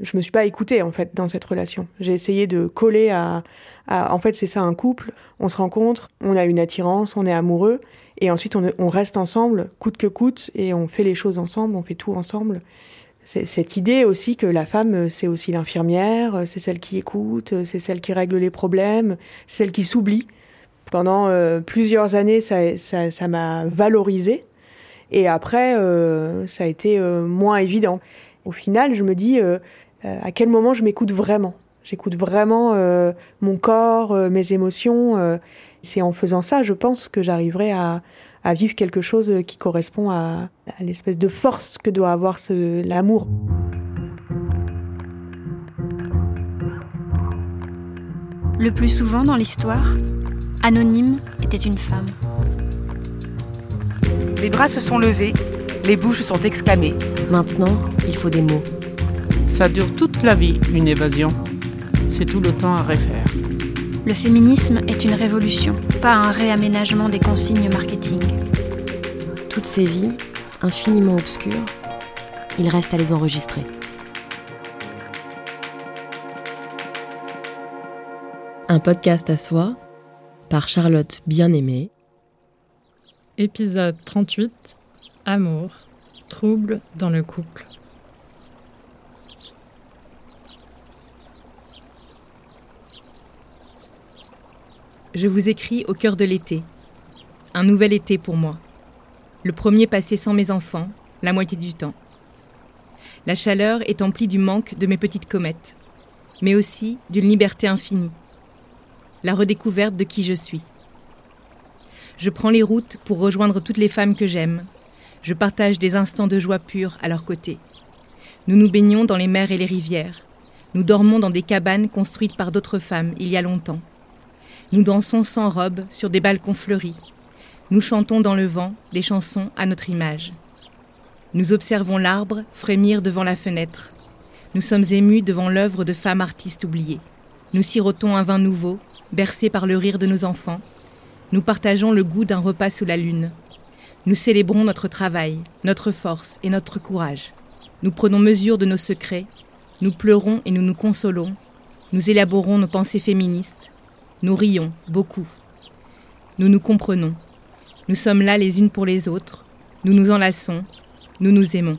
Je me suis pas écoutée en fait dans cette relation. J'ai essayé de coller à, en fait c'est ça un couple. On se rencontre, on a une attirance, on est amoureux et ensuite on, reste ensemble coûte que coûte et on fait les choses ensemble, on fait tout ensemble. C'est cette idée aussi que la femme c'est aussi l'infirmière, c'est celle qui écoute, c'est celle qui règle les problèmes, celle qui s'oublie. Pendant euh, plusieurs années ça ça, m'a valorisée et après euh, ça a été euh, moins évident. Au final je me dis à quel moment je m'écoute vraiment? J'écoute vraiment euh, mon corps, euh, mes émotions. euh. c'est en faisant ça, je pense, que j'arriverai à, à vivre quelque chose qui correspond à, à l'espèce de force que doit avoir ce, l'amour. Le plus souvent dans l'histoire, Anonyme était une femme. Les bras se sont levés, les bouches sont exclamées. Maintenant, il faut des mots. Ça dure toute la vie, une évasion. C'est tout le temps à refaire. Le féminisme est une révolution, pas un réaménagement des consignes marketing. Toutes ces vies, infiniment obscures, il reste à les enregistrer. Un podcast à soi par Charlotte Bien-Aimée. Épisode 38 Amour, trouble dans le couple. Je vous écris au cœur de l'été. Un nouvel été pour moi. Le premier passé sans mes enfants, la moitié du temps. La chaleur est emplie du manque de mes petites comètes, mais aussi d'une liberté infinie. La redécouverte de qui je suis. Je prends les routes pour rejoindre toutes les femmes que j'aime. Je partage des instants de joie pure à leur côté. Nous nous baignons dans les mers et les rivières. Nous dormons dans des cabanes construites par d'autres femmes il y a longtemps. Nous dansons sans robe sur des balcons fleuris. Nous chantons dans le vent des chansons à notre image. Nous observons l'arbre frémir devant la fenêtre. Nous sommes émus devant l'œuvre de femmes artistes oubliées. Nous sirotons un vin nouveau, bercé par le rire de nos enfants. Nous partageons le goût d'un repas sous la lune. Nous célébrons notre travail, notre force et notre courage. Nous prenons mesure de nos secrets. Nous pleurons et nous nous consolons. Nous élaborons nos pensées féministes. Nous rions beaucoup. Nous nous comprenons. Nous sommes là les unes pour les autres. Nous nous enlaçons. Nous nous aimons.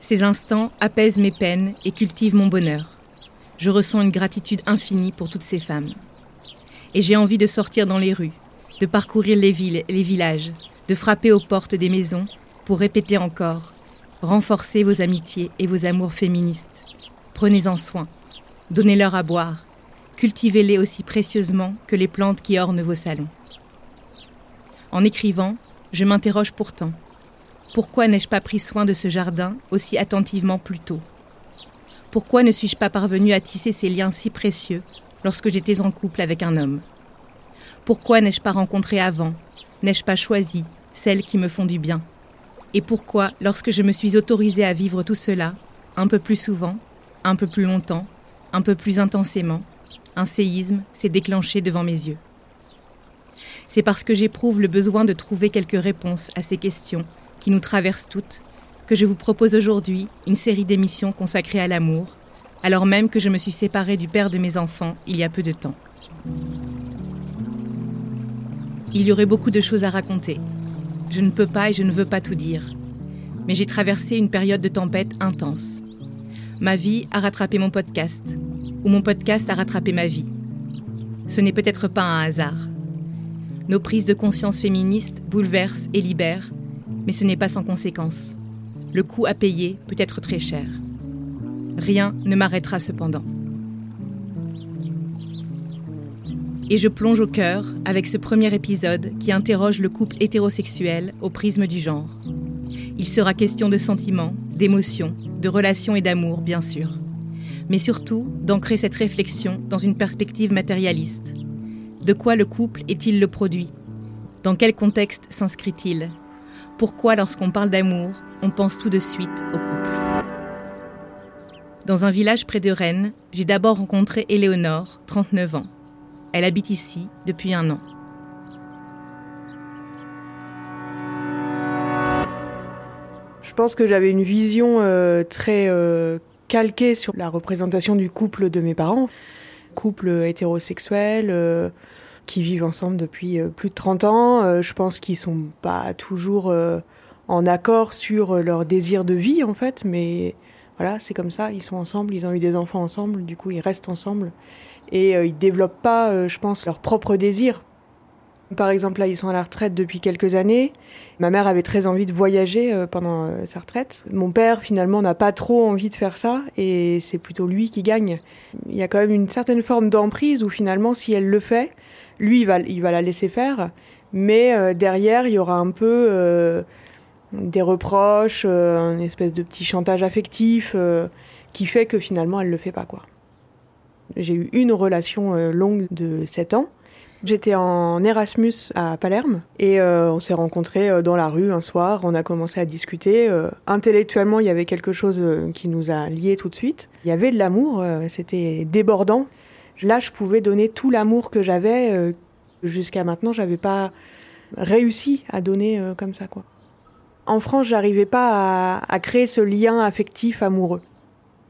Ces instants apaisent mes peines et cultivent mon bonheur. Je ressens une gratitude infinie pour toutes ces femmes. Et j'ai envie de sortir dans les rues, de parcourir les villes et les villages, de frapper aux portes des maisons pour répéter encore Renforcez vos amitiés et vos amours féministes. Prenez-en soin. Donnez-leur à boire. Cultivez-les aussi précieusement que les plantes qui ornent vos salons. En écrivant, je m'interroge pourtant. Pourquoi n'ai-je pas pris soin de ce jardin aussi attentivement plus tôt? Pourquoi ne suis-je pas parvenue à tisser ces liens si précieux lorsque j'étais en couple avec un homme? Pourquoi n'ai-je pas rencontré avant? N'ai-je pas choisi celles qui me font du bien? Et pourquoi, lorsque je me suis autorisée à vivre tout cela, un peu plus souvent, un peu plus longtemps, un peu plus intensément, un séisme s'est déclenché devant mes yeux C'est parce que j'éprouve le besoin de trouver quelques réponses à ces questions qui nous traversent toutes que je vous propose aujourd'hui une série d'émissions consacrées à l'amour, alors même que je me suis séparée du père de mes enfants il y a peu de temps. Il y aurait beaucoup de choses à raconter. Je ne peux pas et je ne veux pas tout dire. Mais j'ai traversé une période de tempête intense. Ma vie a rattrapé mon podcast, ou mon podcast a rattrapé ma vie. Ce n'est peut-être pas un hasard. Nos prises de conscience féministes bouleversent et libèrent, mais ce n'est pas sans conséquence. Le coût à payer peut être très cher. Rien ne m'arrêtera cependant. Et je plonge au cœur avec ce premier épisode qui interroge le couple hétérosexuel au prisme du genre. Il sera question de sentiments, d'émotions, de relations et d'amour, bien sûr. Mais surtout d'ancrer cette réflexion dans une perspective matérialiste. De quoi le couple est-il le produit? Dans quel contexte s'inscrit-il? Pourquoi lorsqu'on parle d'amour, on pense tout de suite au couple? Dans un village près de Rennes, j'ai d'abord rencontré Éléonore, 39 ans. Elle habite ici depuis un an. Je pense que j'avais une vision euh, très euh, calquée sur la représentation du couple de mes parents. Couple hétérosexuel, euh, qui vivent ensemble depuis euh, plus de 30 ans. Euh, je pense qu'ils sont pas toujours euh, en accord sur leur désir de vie, en fait, mais voilà, c'est comme ça. Ils sont ensemble, ils ont eu des enfants ensemble, du coup, ils restent ensemble. Et ils développent pas, je pense, leur propre désir. Par exemple, là, ils sont à la retraite depuis quelques années. Ma mère avait très envie de voyager euh, pendant euh, sa retraite. Mon père, finalement, n'a pas trop envie de faire ça et c'est plutôt lui qui gagne. Il y a quand même une certaine forme d'emprise où finalement, si elle le fait, lui, il va, il va la laisser faire. Mais euh, derrière, il y aura un peu des reproches, euh, un espèce de petit chantage affectif qui fait que finalement, elle le fait pas, quoi. J'ai eu une relation longue de 7 ans. J'étais en Erasmus à Palerme et euh, on s'est rencontrés euh, dans la rue un soir. On a commencé à discuter. Euh, intellectuellement, il y avait quelque chose qui nous a liés tout de suite. Il y avait de l'amour, c'était débordant. Là, je pouvais donner tout l'amour que j'avais. Jusqu'à maintenant, j'avais pas réussi à donner comme ça, quoi. En France, j'arrivais pas à, à créer ce lien affectif amoureux.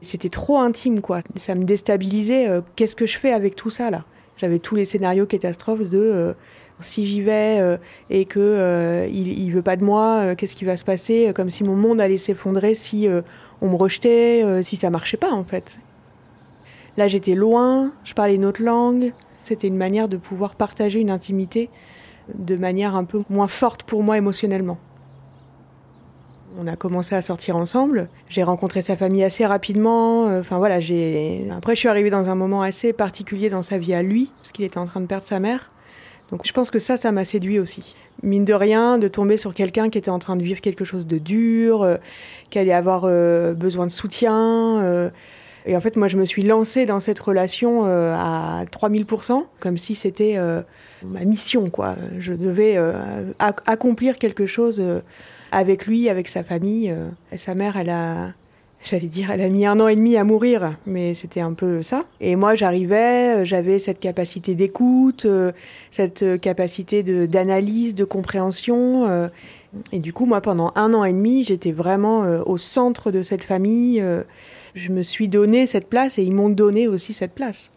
C'était trop intime, quoi. Ça me déstabilisait. Qu'est-ce que je fais avec tout ça, là? J'avais tous les scénarios catastrophes de euh, si j'y vais euh, et que euh, il, il veut pas de moi, euh, qu'est-ce qui va se passer Comme si mon monde allait s'effondrer si on me rejetait, si ça marchait pas, en fait. Là, j'étais loin, je parlais une autre langue. C'était une manière de pouvoir partager une intimité de manière un peu moins forte pour moi émotionnellement. On a commencé à sortir ensemble. J'ai rencontré sa famille assez rapidement. Euh, Enfin voilà, j'ai. Après, je suis arrivée dans un moment assez particulier dans sa vie à lui, parce qu'il était en train de perdre sa mère. Donc, je pense que ça, ça m'a séduit aussi. Mine de rien, de tomber sur quelqu'un qui était en train de vivre quelque chose de dur, euh, qui allait avoir euh, besoin de soutien. euh, et en fait, moi, je me suis lancée dans cette relation euh, à 3000%, comme si c'était euh, ma mission, quoi. Je devais ac- accomplir quelque chose avec lui, avec sa famille. euh. Sa mère, elle a, j'allais dire, elle a mis un an et demi à mourir, mais c'était un peu ça. Et moi, j'arrivais, euh, j'avais cette capacité d'écoute, euh, cette capacité d'analyse, de compréhension. Et du coup, moi, pendant un an et demi, j'étais vraiment au centre de cette famille. je me suis donné cette place et ils m'ont donné aussi cette place.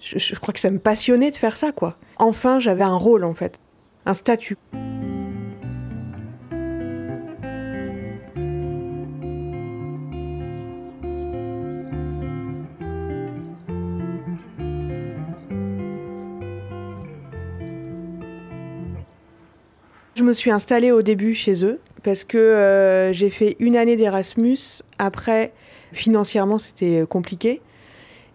Je, je crois que ça me passionnait de faire ça, quoi. Enfin, j'avais un rôle, en fait. Un statut. Je me suis installée au début chez eux parce que euh, j'ai fait une année d'Erasmus. Après, financièrement, c'était compliqué.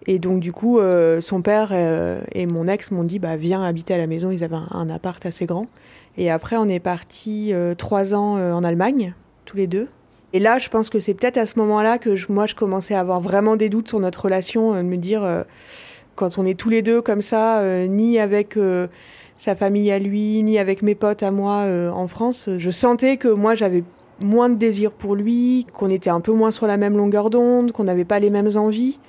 Et donc, du coup, euh, son père euh, et mon ex m'ont dit bah, Viens habiter à la maison. Ils avaient un, appart assez grand. Et après, on est parti euh, trois ans euh, en Allemagne, tous les deux. Et là, je pense que c'est peut-être à ce moment-là que je- moi, je commençais à avoir vraiment des doutes sur notre relation, euh, de me dire, euh, quand on est tous les deux comme ça, euh, ni avec euh, sa famille à lui, ni avec mes potes à moi euh, en France, je sentais que moi, j'avais moins de désir pour lui, qu'on était un peu moins sur la même longueur d'onde, qu'on n'avait pas les mêmes envies.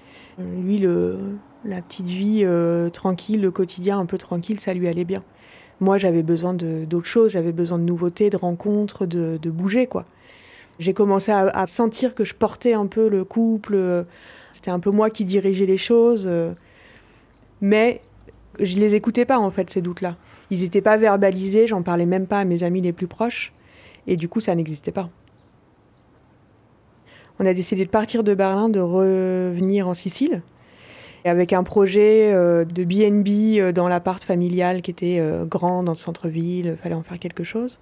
Euh, Lui, le, la petite vie euh, tranquille, le quotidien un peu tranquille, ça lui allait bien. Moi, j'avais besoin d'autres choses, j'avais besoin de nouveautés, de rencontres, de, de bouger, quoi. J'ai commencé à, à sentir que je portais un peu le couple, c'était un peu moi qui dirigeais les choses, mais je les écoutais pas, en fait, ces doutes-là. Ils n'étaient pas verbalisés, j'en parlais même pas à mes amis les plus proches, et du coup, ça n'existait pas. On a décidé de partir de Berlin, de revenir en Sicile, avec un projet euh, de BNB euh, dans l'appart familial qui était euh, grand dans le centre-ville, fallait en faire quelque chose.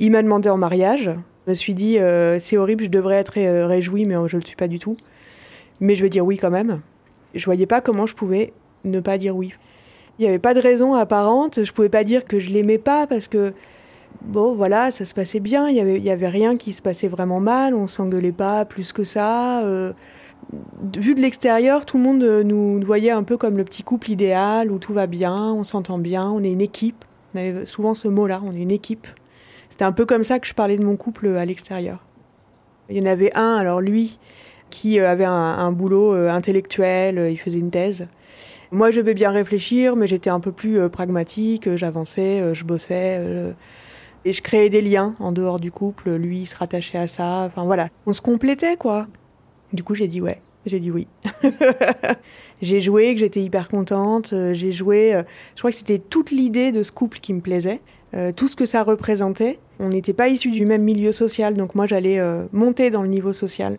Il m'a demandé en mariage. Je me suis dit, c'est horrible, je devrais être réjouie, mais je ne le suis pas du tout. Mais je vais dire oui quand même. Je voyais pas comment je pouvais ne pas dire oui. Il n'y avait pas de raison apparente. Je pouvais pas dire que je l'aimais pas parce que bon, voilà, ça se passait bien. Il y avait, y avait rien qui se passait vraiment mal. On s'engueulait pas plus que ça. Euh, vu de l'extérieur, tout le monde euh, nous voyait un peu comme le petit couple idéal où tout va bien, on s'entend bien, on est une équipe. On avait souvent ce mot-là, on est une équipe. C'était un peu comme ça que je parlais de mon couple à l'extérieur. Il y en avait un, alors lui, qui euh, avait un, un boulot euh, intellectuel, euh, il faisait une thèse. Moi, je devais bien réfléchir, mais j'étais un peu plus euh, pragmatique, euh, j'avançais, euh, je bossais. Et je créais des liens en dehors du couple. Lui, il se rattachait à ça. Enfin voilà, on se complétait quoi. Du coup, j'ai dit ouais. J'ai dit oui. j'ai joué, que j'étais hyper contente. J'ai joué. Je crois que c'était toute l'idée de ce couple qui me plaisait. Tout ce que ça représentait. On n'était pas issus du même milieu social, donc moi j'allais monter dans le niveau social.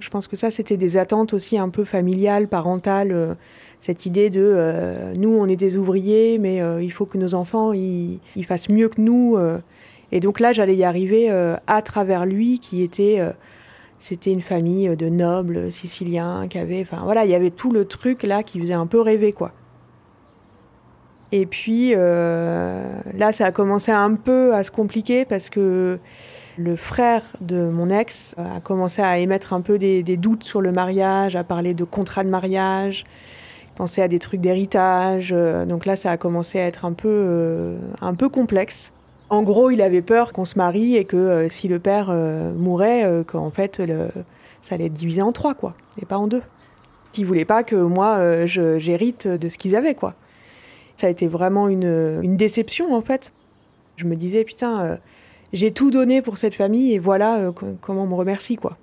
Je pense que ça, c'était des attentes aussi un peu familiales, parentales. Cette idée de nous, on est des ouvriers, mais il faut que nos enfants ils, fassent mieux que nous. et donc là, j'allais y arriver à travers lui, qui était c'était une famille de nobles siciliens qui avaient, enfin voilà, il y avait tout le truc là qui faisait un peu rêver quoi. Et puis euh, là, ça a commencé un peu à se compliquer parce que le frère de mon ex a commencé à émettre un peu des, doutes sur le mariage, à parler de contrat de mariage, penser à des trucs d'héritage. Donc là, ça a commencé à être un peu, euh, un peu complexe. En gros, il avait peur qu'on se marie et que euh, si le père euh, mourait, euh, qu'en fait, ça allait être divisé en trois, quoi, et pas en deux. Il voulait pas que moi, j'hérite de ce qu'ils avaient, quoi. Ça a été vraiment une, une, déception, en fait. Je me disais, putain, j'ai tout donné pour cette famille et voilà comment on me remercie, quoi.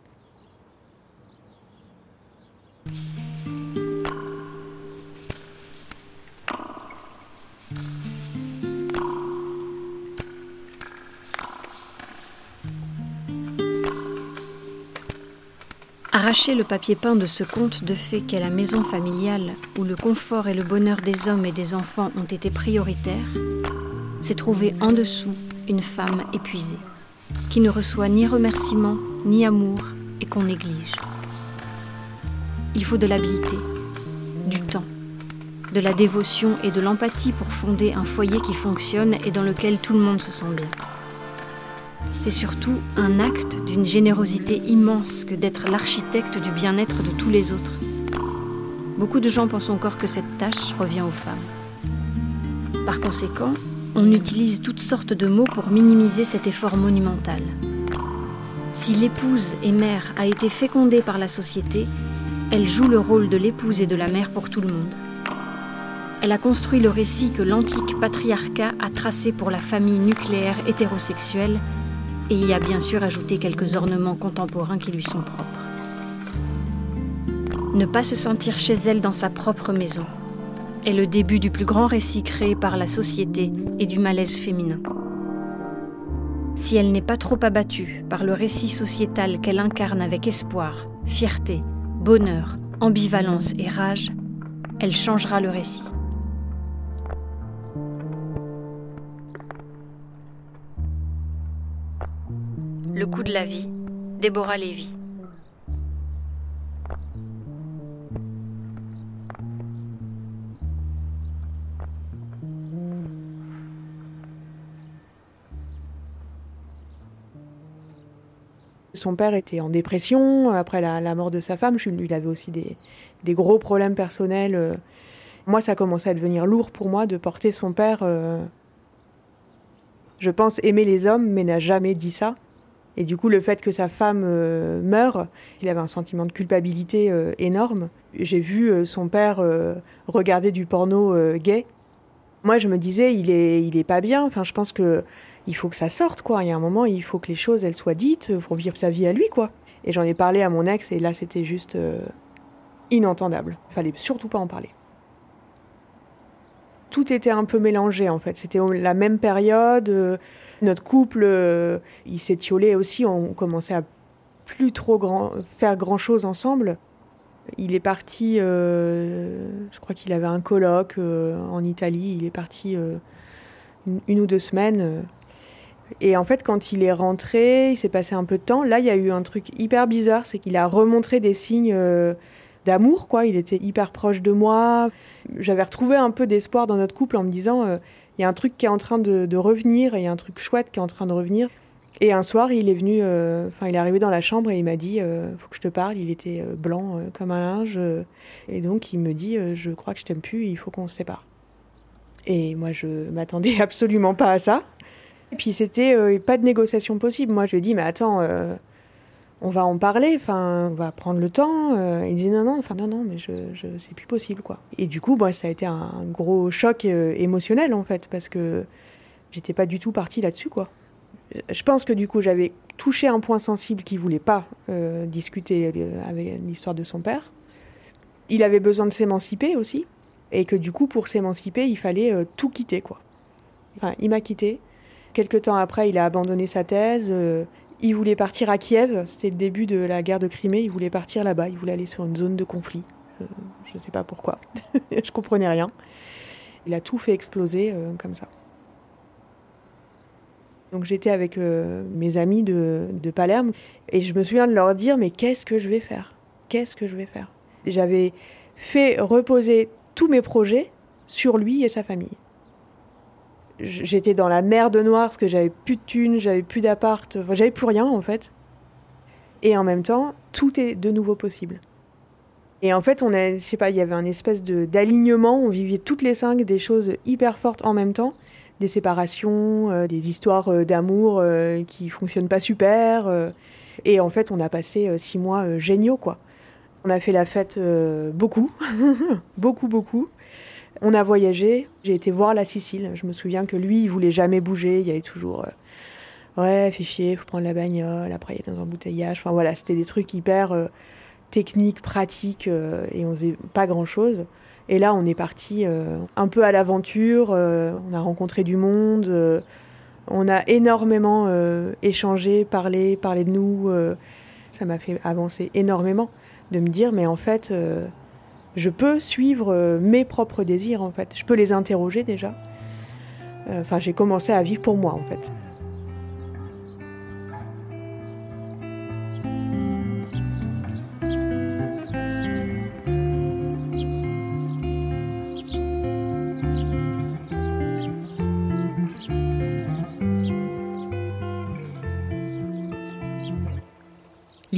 Arracher le papier peint de ce conte de fées qu'est la maison familiale, où le confort et le bonheur des hommes et des enfants ont été prioritaires, c'est trouver en dessous une femme épuisée, qui ne reçoit ni remerciement, ni amour, et qu'on néglige. Il faut de l'habileté, du temps, de la dévotion et de l'empathie pour fonder un foyer qui fonctionne et dans lequel tout le monde se sent bien. C'est surtout un acte d'une générosité immense que d'être l'architecte du bien-être de tous les autres. Beaucoup de gens pensent encore que cette tâche revient aux femmes. Par conséquent, on utilise toutes sortes de mots pour minimiser cet effort monumental. Si l'épouse et mère a été fécondée par la société, elle joue le rôle de l'épouse et de la mère pour tout le monde. Elle a construit le récit que l'antique patriarcat a tracé pour la famille nucléaire hétérosexuelle et y a bien sûr ajouté quelques ornements contemporains qui lui sont propres. Ne pas se sentir chez elle dans sa propre maison est le début du plus grand récit créé par la société et du malaise féminin. Si elle n'est pas trop abattue par le récit sociétal qu'elle incarne avec espoir, fierté, bonheur, ambivalence et rage, elle changera le récit. Le coup de la vie, Déborah Lévy. Son père était en dépression après la, mort de sa femme. Il avait aussi des, gros problèmes personnels. Moi, ça commençait à devenir lourd pour moi de porter son père. Euh, je pense aimer les hommes, mais n'a jamais dit ça. Et du coup, le fait que sa femme euh, meure, il avait un sentiment de culpabilité euh, énorme. J'ai vu euh, son père regarder du porno gay. Moi, je me disais, il est, il est pas bien. Enfin, je pense que il faut que ça sorte, quoi. Il y a un moment, il faut que les choses, elles soient dites pour vivre sa vie à lui, quoi. Et j'en ai parlé à mon ex, et là, c'était juste inentendable. Il fallait surtout pas en parler tout était un peu mélangé en fait. C'était la même période. Notre couple, euh, il s'étiolait aussi. On commençait à plus trop faire grand chose ensemble. Il est parti, euh, je crois qu'il avait un colloque euh, en Italie. Il est parti une, ou deux semaines. Et en fait, quand il est rentré, il s'est passé un peu de temps. Là, il y a eu un truc hyper bizarre, c'est qu'il a remontré des signes d'amour, quoi. Il était hyper proche de moi. J'avais retrouvé un peu d'espoir dans notre couple en me disant, il y a un truc qui est en train de, revenir, et il y a un truc chouette qui est en train de revenir. Et un soir, il est venu, euh, enfin, il est arrivé dans la chambre et il m'a dit, euh, faut que je te parle. Il était euh, blanc comme un linge, et donc il me dit, je crois que je t'aime plus, il faut qu'on se sépare. Et moi, je m'attendais absolument pas à ça. Et puis c'était pas de négociation possible. Moi, je lui ai dit, mais attends on va en parler, enfin, on va prendre le temps. Euh, il dit non, non, enfin, non, non, mais je, je c'est plus possible, quoi. Et du coup, bah, ça a été un gros choc euh, émotionnel, en fait, parce que j'étais pas du tout partie là-dessus, quoi. Je pense que du coup, j'avais touché un point sensible qu'il voulait pas euh, discuter avec l'histoire de son père. Il avait besoin de s'émanciper aussi, et que du coup, pour s'émanciper, il fallait tout quitter, quoi. Enfin, il m'a quitté. Quelque temps après, il a abandonné sa thèse. Il voulait partir à Kiev. C'était le début de la guerre de Crimée. Il voulait partir là-bas. Il voulait aller sur une zone de conflit. Euh, je ne sais pas pourquoi. je comprenais rien. Il a tout fait exploser euh, comme ça. Donc j'étais avec euh, mes amis de, de Palerme et je me souviens de leur dire mais qu'est-ce que je vais faire? Qu'est-ce que je vais faire? J'avais fait reposer tous mes projets sur lui et sa famille. J'étais dans la merde noire parce que j'avais plus de thunes, j'avais plus d'appart, j'avais plus rien en fait. Et en même temps, tout est de nouveau possible. Et en fait, on a, je pas, il y avait un espèce de d'alignement. On vivait toutes les cinq des choses hyper fortes en même temps, des séparations, euh, des histoires euh, d'amour euh, qui fonctionnent pas super. euh. et en fait, on a passé six mois géniaux, quoi. On a fait la fête beaucoup, beaucoup, beaucoup. On a voyagé. J'ai été voir la Sicile. Je me souviens que lui, il voulait jamais bouger. Il y avait toujours, euh, ouais, fait chier, faut prendre la bagnole. Après, il y a des embouteillages. Enfin voilà, c'était des trucs hyper euh, techniques, pratiques, euh, et on faisait pas grand chose. Et là, on est parti un peu à l'aventure. on a rencontré du monde. on a énormément échangé, parlé, parlé de nous. ça m'a fait avancer énormément de me dire, mais en fait, je peux suivre euh, mes propres désirs, en fait. Je peux les interroger déjà. Euh, Enfin, j'ai commencé à vivre pour moi, en fait.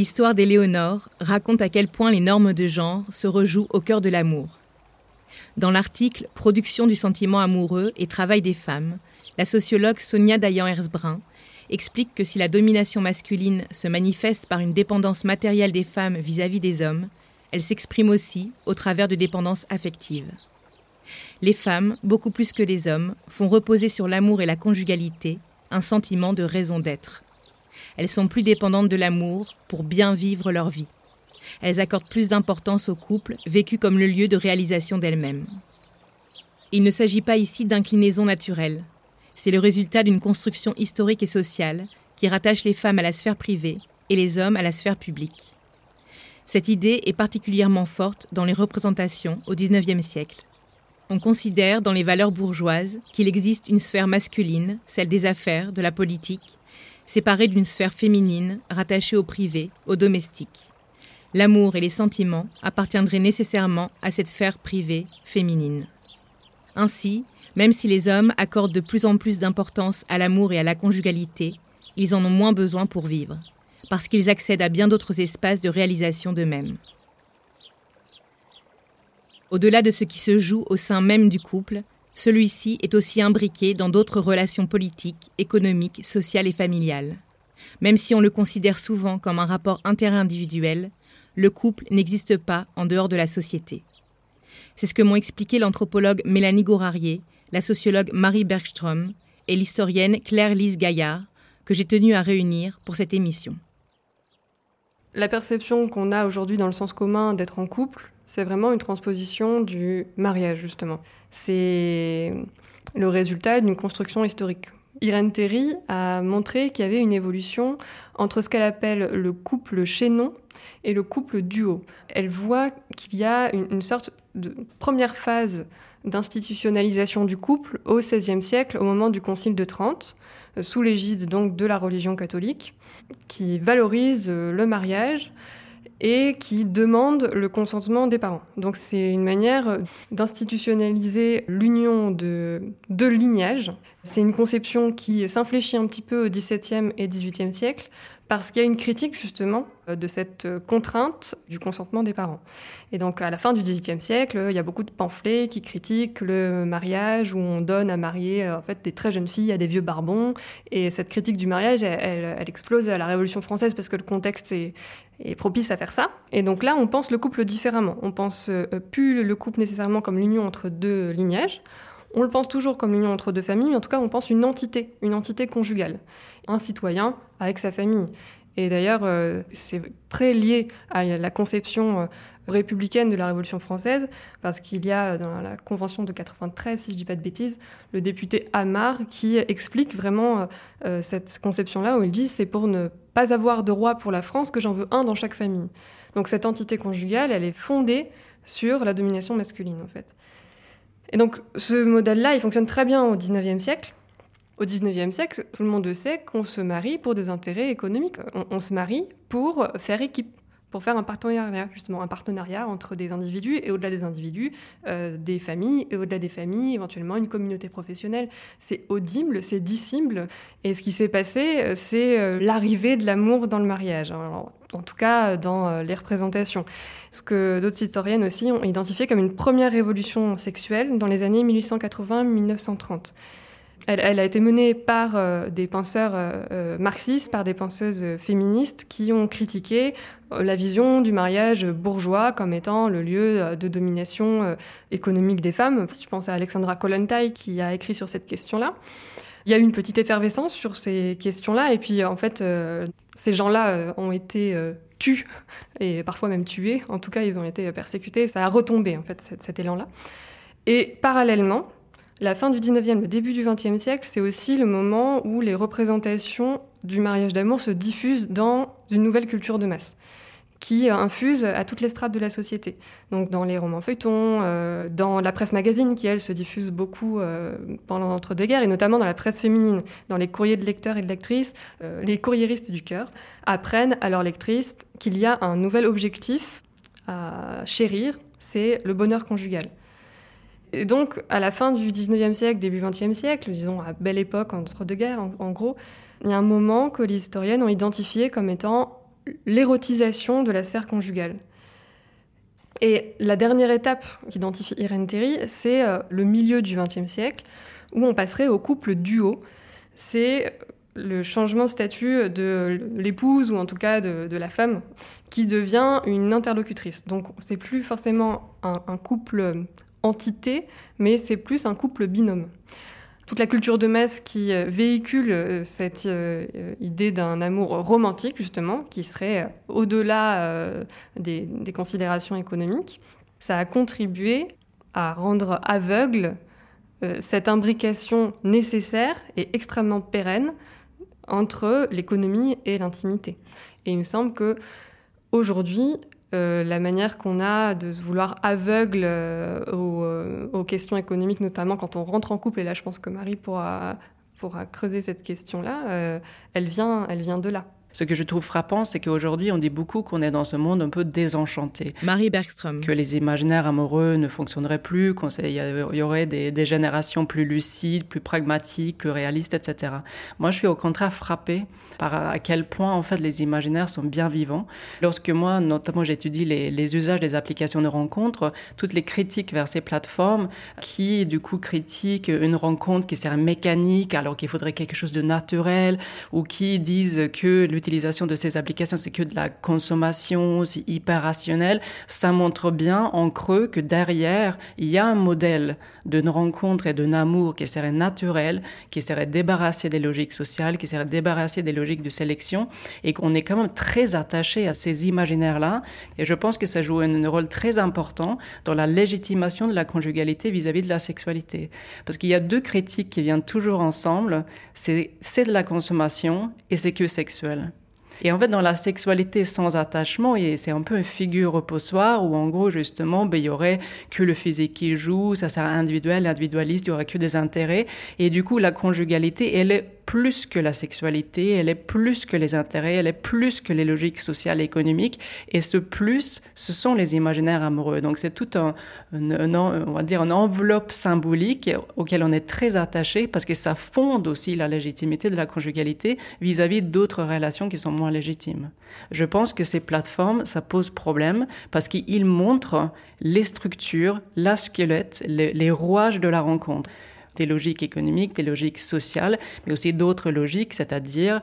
L'histoire d'Éléonore raconte à quel point les normes de genre se rejouent au cœur de l'amour. Dans l'article Production du sentiment amoureux et travail des femmes, la sociologue Sonia Dayan-Herzbrun explique que si la domination masculine se manifeste par une dépendance matérielle des femmes vis-à-vis des hommes, elle s'exprime aussi au travers de dépendances affectives. Les femmes, beaucoup plus que les hommes, font reposer sur l'amour et la conjugalité un sentiment de raison d'être. Elles sont plus dépendantes de l'amour pour bien vivre leur vie. Elles accordent plus d'importance au couple, vécu comme le lieu de réalisation d'elles-mêmes. Il ne s'agit pas ici d'inclinaison naturelle. C'est le résultat d'une construction historique et sociale qui rattache les femmes à la sphère privée et les hommes à la sphère publique. Cette idée est particulièrement forte dans les représentations au XIXe siècle. On considère dans les valeurs bourgeoises qu'il existe une sphère masculine, celle des affaires, de la politique, séparée d'une sphère féminine rattachée au privé, au domestique. L'amour et les sentiments appartiendraient nécessairement à cette sphère privée féminine. Ainsi, même si les hommes accordent de plus en plus d'importance à l'amour et à la conjugalité, ils en ont moins besoin pour vivre, parce qu'ils accèdent à bien d'autres espaces de réalisation d'eux-mêmes. Au-delà de ce qui se joue au sein même du couple, celui-ci est aussi imbriqué dans d'autres relations politiques, économiques, sociales et familiales. Même si on le considère souvent comme un rapport interindividuel, le couple n'existe pas en dehors de la société. C'est ce que m'ont expliqué l'anthropologue Mélanie Gourarier, la sociologue Marie Bergström et l'historienne Claire-Lise Gaillard, que j'ai tenu à réunir pour cette émission. La perception qu'on a aujourd'hui dans le sens commun d'être en couple, c'est vraiment une transposition du mariage, justement. C'est le résultat d'une construction historique. Irène Théry a montré qu'il y avait une évolution entre ce qu'elle appelle le couple chaînon et le couple duo. Elle voit qu'il y a une, sorte de première phase d'institutionnalisation du couple au XVIe siècle, au moment du Concile de Trente, sous l'égide donc de la religion catholique, qui valorise le mariage et qui demande le consentement des parents. Donc c'est une manière d'institutionnaliser l'union de deux lignages. C'est une conception qui s'infléchit un petit peu au XVIIe et XVIIIe siècle parce qu'il y a une critique justement de cette contrainte du consentement des parents. Et donc à la fin du XVIIIe siècle, il y a beaucoup de pamphlets qui critiquent le mariage où on donne à marier en fait des très jeunes filles à des vieux barbons. Et cette critique du mariage, elle, elle, elle explose à la Révolution française parce que le contexte est, est propice à faire ça. Et donc là, on pense le couple différemment. On pense euh, plus le couple nécessairement comme l'union entre deux lignages. On le pense toujours comme l'union entre deux familles, mais en tout cas, on pense une entité, une entité conjugale. Un citoyen avec sa famille. Et d'ailleurs, euh, c'est très lié à la conception euh, républicaine de la Révolution française, parce qu'il y a dans la Convention de 93, si je ne dis pas de bêtises, le député Amar qui explique vraiment cette conception-là, où il dit c'est pour ne pas avoir de roi pour la France que j'en veux un dans chaque famille. Donc cette entité conjugale, elle est fondée sur la domination masculine, en fait. Et donc ce modèle-là, il fonctionne très bien au XIXe siècle. Au XIXe siècle, tout le monde sait qu'on se marie pour des intérêts économiques. On, se marie pour faire équipe, pour faire un partenariat, justement, un partenariat entre des individus et au-delà des individus, euh, des familles et au-delà des familles, éventuellement une communauté professionnelle. C'est audible, c'est dissible. Et ce qui s'est passé, c'est euh, l'arrivée de l'amour dans le mariage. en tout cas, dans euh, les représentations. Ce que d'autres historiennes aussi ont identifié comme une première révolution sexuelle dans les années 1880-1930. Elle, a été menée par euh, des penseurs euh, euh, marxistes, par des penseuses féministes qui ont critiqué la vision du mariage bourgeois comme étant le lieu de domination économique des femmes. Je pense à Alexandra Kollontai qui a écrit sur cette question-là. Il y a eu une petite effervescence sur ces questions-là, et puis en fait, ces gens-là ont été tués, et parfois même tués. En tout cas, ils ont été persécutés. Ça a retombé, en fait, cet élan-là. Et parallèlement, la fin du 19e, le début du 20e siècle, c'est aussi le moment où les représentations du mariage d'amour se diffusent dans une nouvelle culture de masse qui infuse à toutes les strates de la société. Donc dans les romans feuilletons, euh, dans la presse magazine qui, elle, se diffuse beaucoup euh, pendant l'entre-deux-guerres, et notamment dans la presse féminine, dans les courriers de lecteurs et de lectrices, euh, les courriéristes du cœur apprennent à leurs lectrices qu'il y a un nouvel objectif à chérir, c'est le bonheur conjugal. Et donc, à la fin du 19e siècle, début 20e siècle, disons à belle époque, entre deux guerres, en, gros, il y a un moment que les historiennes ont identifié comme étant l'érotisation de la sphère conjugale. Et la dernière étape qu'identifie Irène Terry, c'est euh, le milieu du XXe siècle, où on passerait au couple duo. C'est le changement de statut de l'épouse, ou en tout cas de, la femme, qui devient une interlocutrice. Donc c'est plus forcément un couple entité, mais c'est plus un couple binôme. Toute la culture de masse qui euh, véhicule euh, cette euh, idée d'un amour romantique, justement, qui serait au-delà des, considérations économiques, ça a contribué à rendre aveugle cette imbrication nécessaire et extrêmement pérenne entre l'économie et l'intimité. Et il me semble que aujourd'hui, euh, la manière qu'on a de se vouloir aveugle euh, euh, aux, questions économiques, notamment quand on rentre en couple, et là je pense que Marie pourra, pourra creuser cette question-là, elle, vient, elle vient de là. Ce que je trouve frappant, c'est qu'aujourd'hui, on dit beaucoup qu'on est dans ce monde un peu désenchanté. Marie Bergström. Que les imaginaires amoureux ne fonctionneraient plus, qu'il y aurait des, des, générations plus lucides, plus pragmatiques, plus réalistes, etc. Moi, je suis au contraire frappée par à quel point, en fait, les imaginaires sont bien vivants. Lorsque moi, notamment, j'étudie les, les usages des applications de rencontres, toutes les critiques vers ces plateformes qui, du coup, critiquent une rencontre qui serait mécanique alors qu'il faudrait quelque chose de naturel ou qui disent que de ces applications, c'est que de la consommation, c'est hyper rationnel, ça montre bien en creux que derrière, il y a un modèle d'une rencontre et d'un amour qui serait naturel, qui serait débarrassé des logiques sociales, qui serait débarrassé des logiques de sélection, et qu'on est quand même très attaché à ces imaginaires-là. Et je pense que ça joue un rôle très important dans la légitimation de la conjugalité vis-à-vis de la sexualité. Parce qu'il y a deux critiques qui viennent toujours ensemble, c'est de la consommation et c'est que sexuel. Et en fait, dans la sexualité sans attachement, c'est un peu une figure reposoire où, en gros, justement, ben, il y aurait que le physique qui joue, ça serait individuel, individualiste, il y aurait que des intérêts. Et du coup, la conjugalité, elle est plus que la sexualité, elle est plus que les intérêts, elle est plus que les logiques sociales et économiques. Et ce plus, ce sont les imaginaires amoureux. Donc c'est tout un, on va dire, une enveloppe symbolique auquel on est très attaché parce que ça fonde aussi la légitimité de la conjugalité vis-à-vis d'autres relations qui sont moins légitimes. Je pense que ces plateformes, ça pose problème parce qu'ils montrent les structures, la squelette, les, les rouages de la rencontre des logiques économiques, des logiques sociales, mais aussi d'autres logiques, c'est-à-dire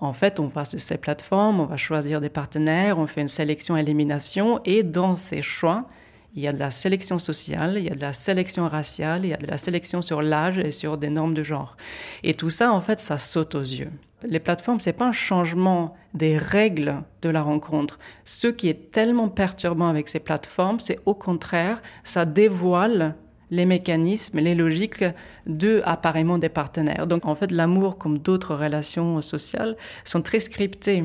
en fait, on va sur ces plateformes, on va choisir des partenaires, on fait une sélection-élimination, et dans ces choix, il y a de la sélection sociale, il y a de la sélection raciale, il y a de la sélection sur l'âge et sur des normes de genre. Et tout ça, en fait, ça saute aux yeux. Les plateformes, c'est pas un changement des règles de la rencontre. Ce qui est tellement perturbant avec ces plateformes, c'est au contraire, ça dévoile les mécanismes, les logiques de appareillement des partenaires. Donc en fait, l'amour, comme d'autres relations sociales, sont très scriptés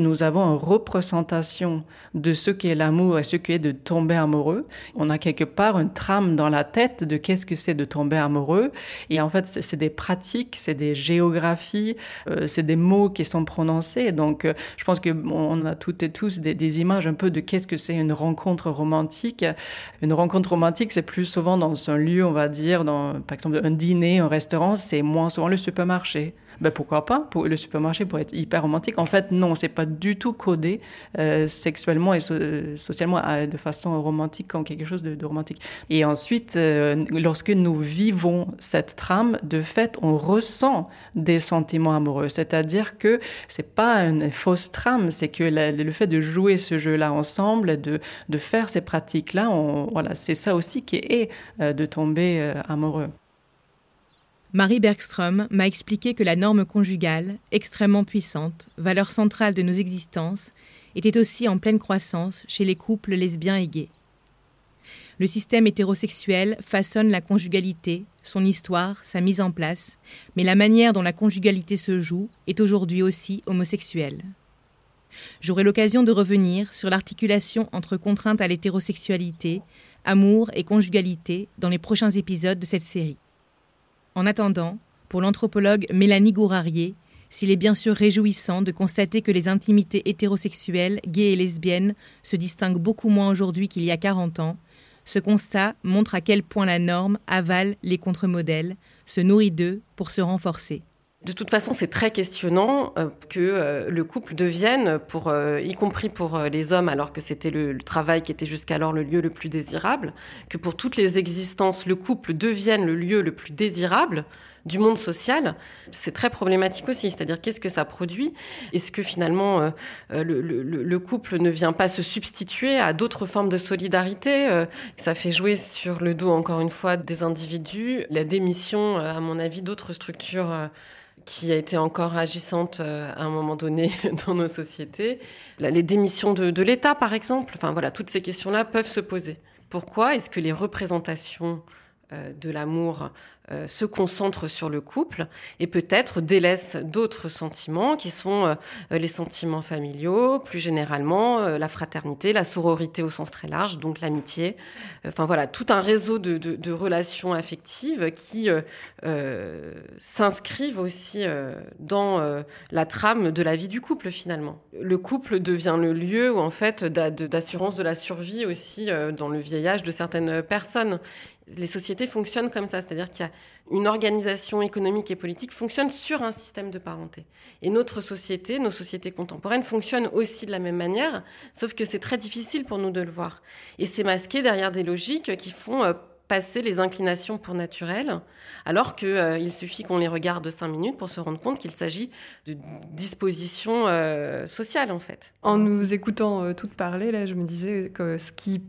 nous avons une représentation de ce qu'est l'amour et ce qu'est de tomber amoureux. On a quelque part une trame dans la tête de qu'est-ce que c'est de tomber amoureux. Et en fait, c'est des pratiques, c'est des géographies, euh, c'est des mots qui sont prononcés. Donc, euh, je pense que on a toutes et tous des, des images un peu de qu'est-ce que c'est une rencontre romantique. Une rencontre romantique, c'est plus souvent dans un lieu, on va dire, dans, par exemple, un dîner, un restaurant, c'est moins souvent le supermarché ben pourquoi pas? Pour le supermarché pour être hyper romantique en fait non c'est pas du tout codé euh, sexuellement et socialement de façon romantique comme quelque chose de, romantique. Et ensuite euh, lorsque nous vivons cette trame de fait on ressent des sentiments amoureux. C'est-à-dire que c'est pas une fausse trame c'est que le fait de jouer ce jeu là ensemble de de faire ces pratiques là on, voilà c'est ça aussi qui est euh, de tomber amoureux Marie Bergström m'a expliqué que la norme conjugale, extrêmement puissante, valeur centrale de nos existences, était aussi en pleine croissance chez les couples lesbiens et gays. Le système hétérosexuel façonne la conjugalité, son histoire, sa mise en place, mais la manière dont la conjugalité se joue est aujourd'hui aussi homosexuelle. J'aurai l'occasion de revenir sur l'articulation entre contrainte à l'hétérosexualité, amour et conjugalité dans les prochains épisodes de cette série. En attendant, pour l'anthropologue Mélanie Gourarier, s'il est bien sûr réjouissant de constater que les intimités hétérosexuelles, gays et lesbiennes se distinguent beaucoup moins aujourd'hui qu'il y a 40 ans, ce constat montre à quel point la norme avale les contre-modèles, se nourrit d'eux pour se renforcer. De toute façon, c'est très questionnant euh, que euh, le couple devienne, euh, y compris pour les hommes, alors que c'était le, travail qui était jusqu'alors le lieu le plus désirable, que pour toutes les existences, le couple devienne le lieu le plus désirable du monde social, c'est très problématique aussi. C'est-à-dire qu'est-ce que ça produit? Est-ce que finalement le, le, couple ne vient pas se substituer à d'autres formes de solidarité? Ça fait jouer sur le dos, encore une fois, des individus, la démission, à mon avis, d'autres structures qui a été encore agissante euh, à un moment donné dans nos sociétés. Les démissions de, l'État, par exemple, enfin voilà, toutes ces questions-là peuvent se poser. Pourquoi est-ce que les représentations euh, de l'amour euh, se concentre sur le couple et peut-être délaisse d'autres sentiments qui sont euh, les sentiments familiaux, plus généralement la fraternité, la sororité au sens très large, donc l'amitié. Enfin voilà, tout un réseau de, relations affectives qui s'inscrivent aussi dans la trame de la vie du couple finalement. Le couple devient le lieu en fait d'assurance de la survie aussi dans le vieillage de certaines personnes les sociétés fonctionnent comme ça, c'est-à-dire qu'il y a une organisation économique et politique fonctionne sur un système de parenté. Et notre société, nos sociétés contemporaines fonctionnent aussi de la même manière, sauf que c'est très difficile pour nous de le voir. Et c'est masqué derrière des logiques qui font euh, passer les inclinations pour naturelles, alors qu'il euh, suffit qu'on les regarde cinq minutes pour se rendre compte qu'il s'agit de dispositions euh, sociales en fait. En nous écoutant toutes parler, là, je me disais que ce qui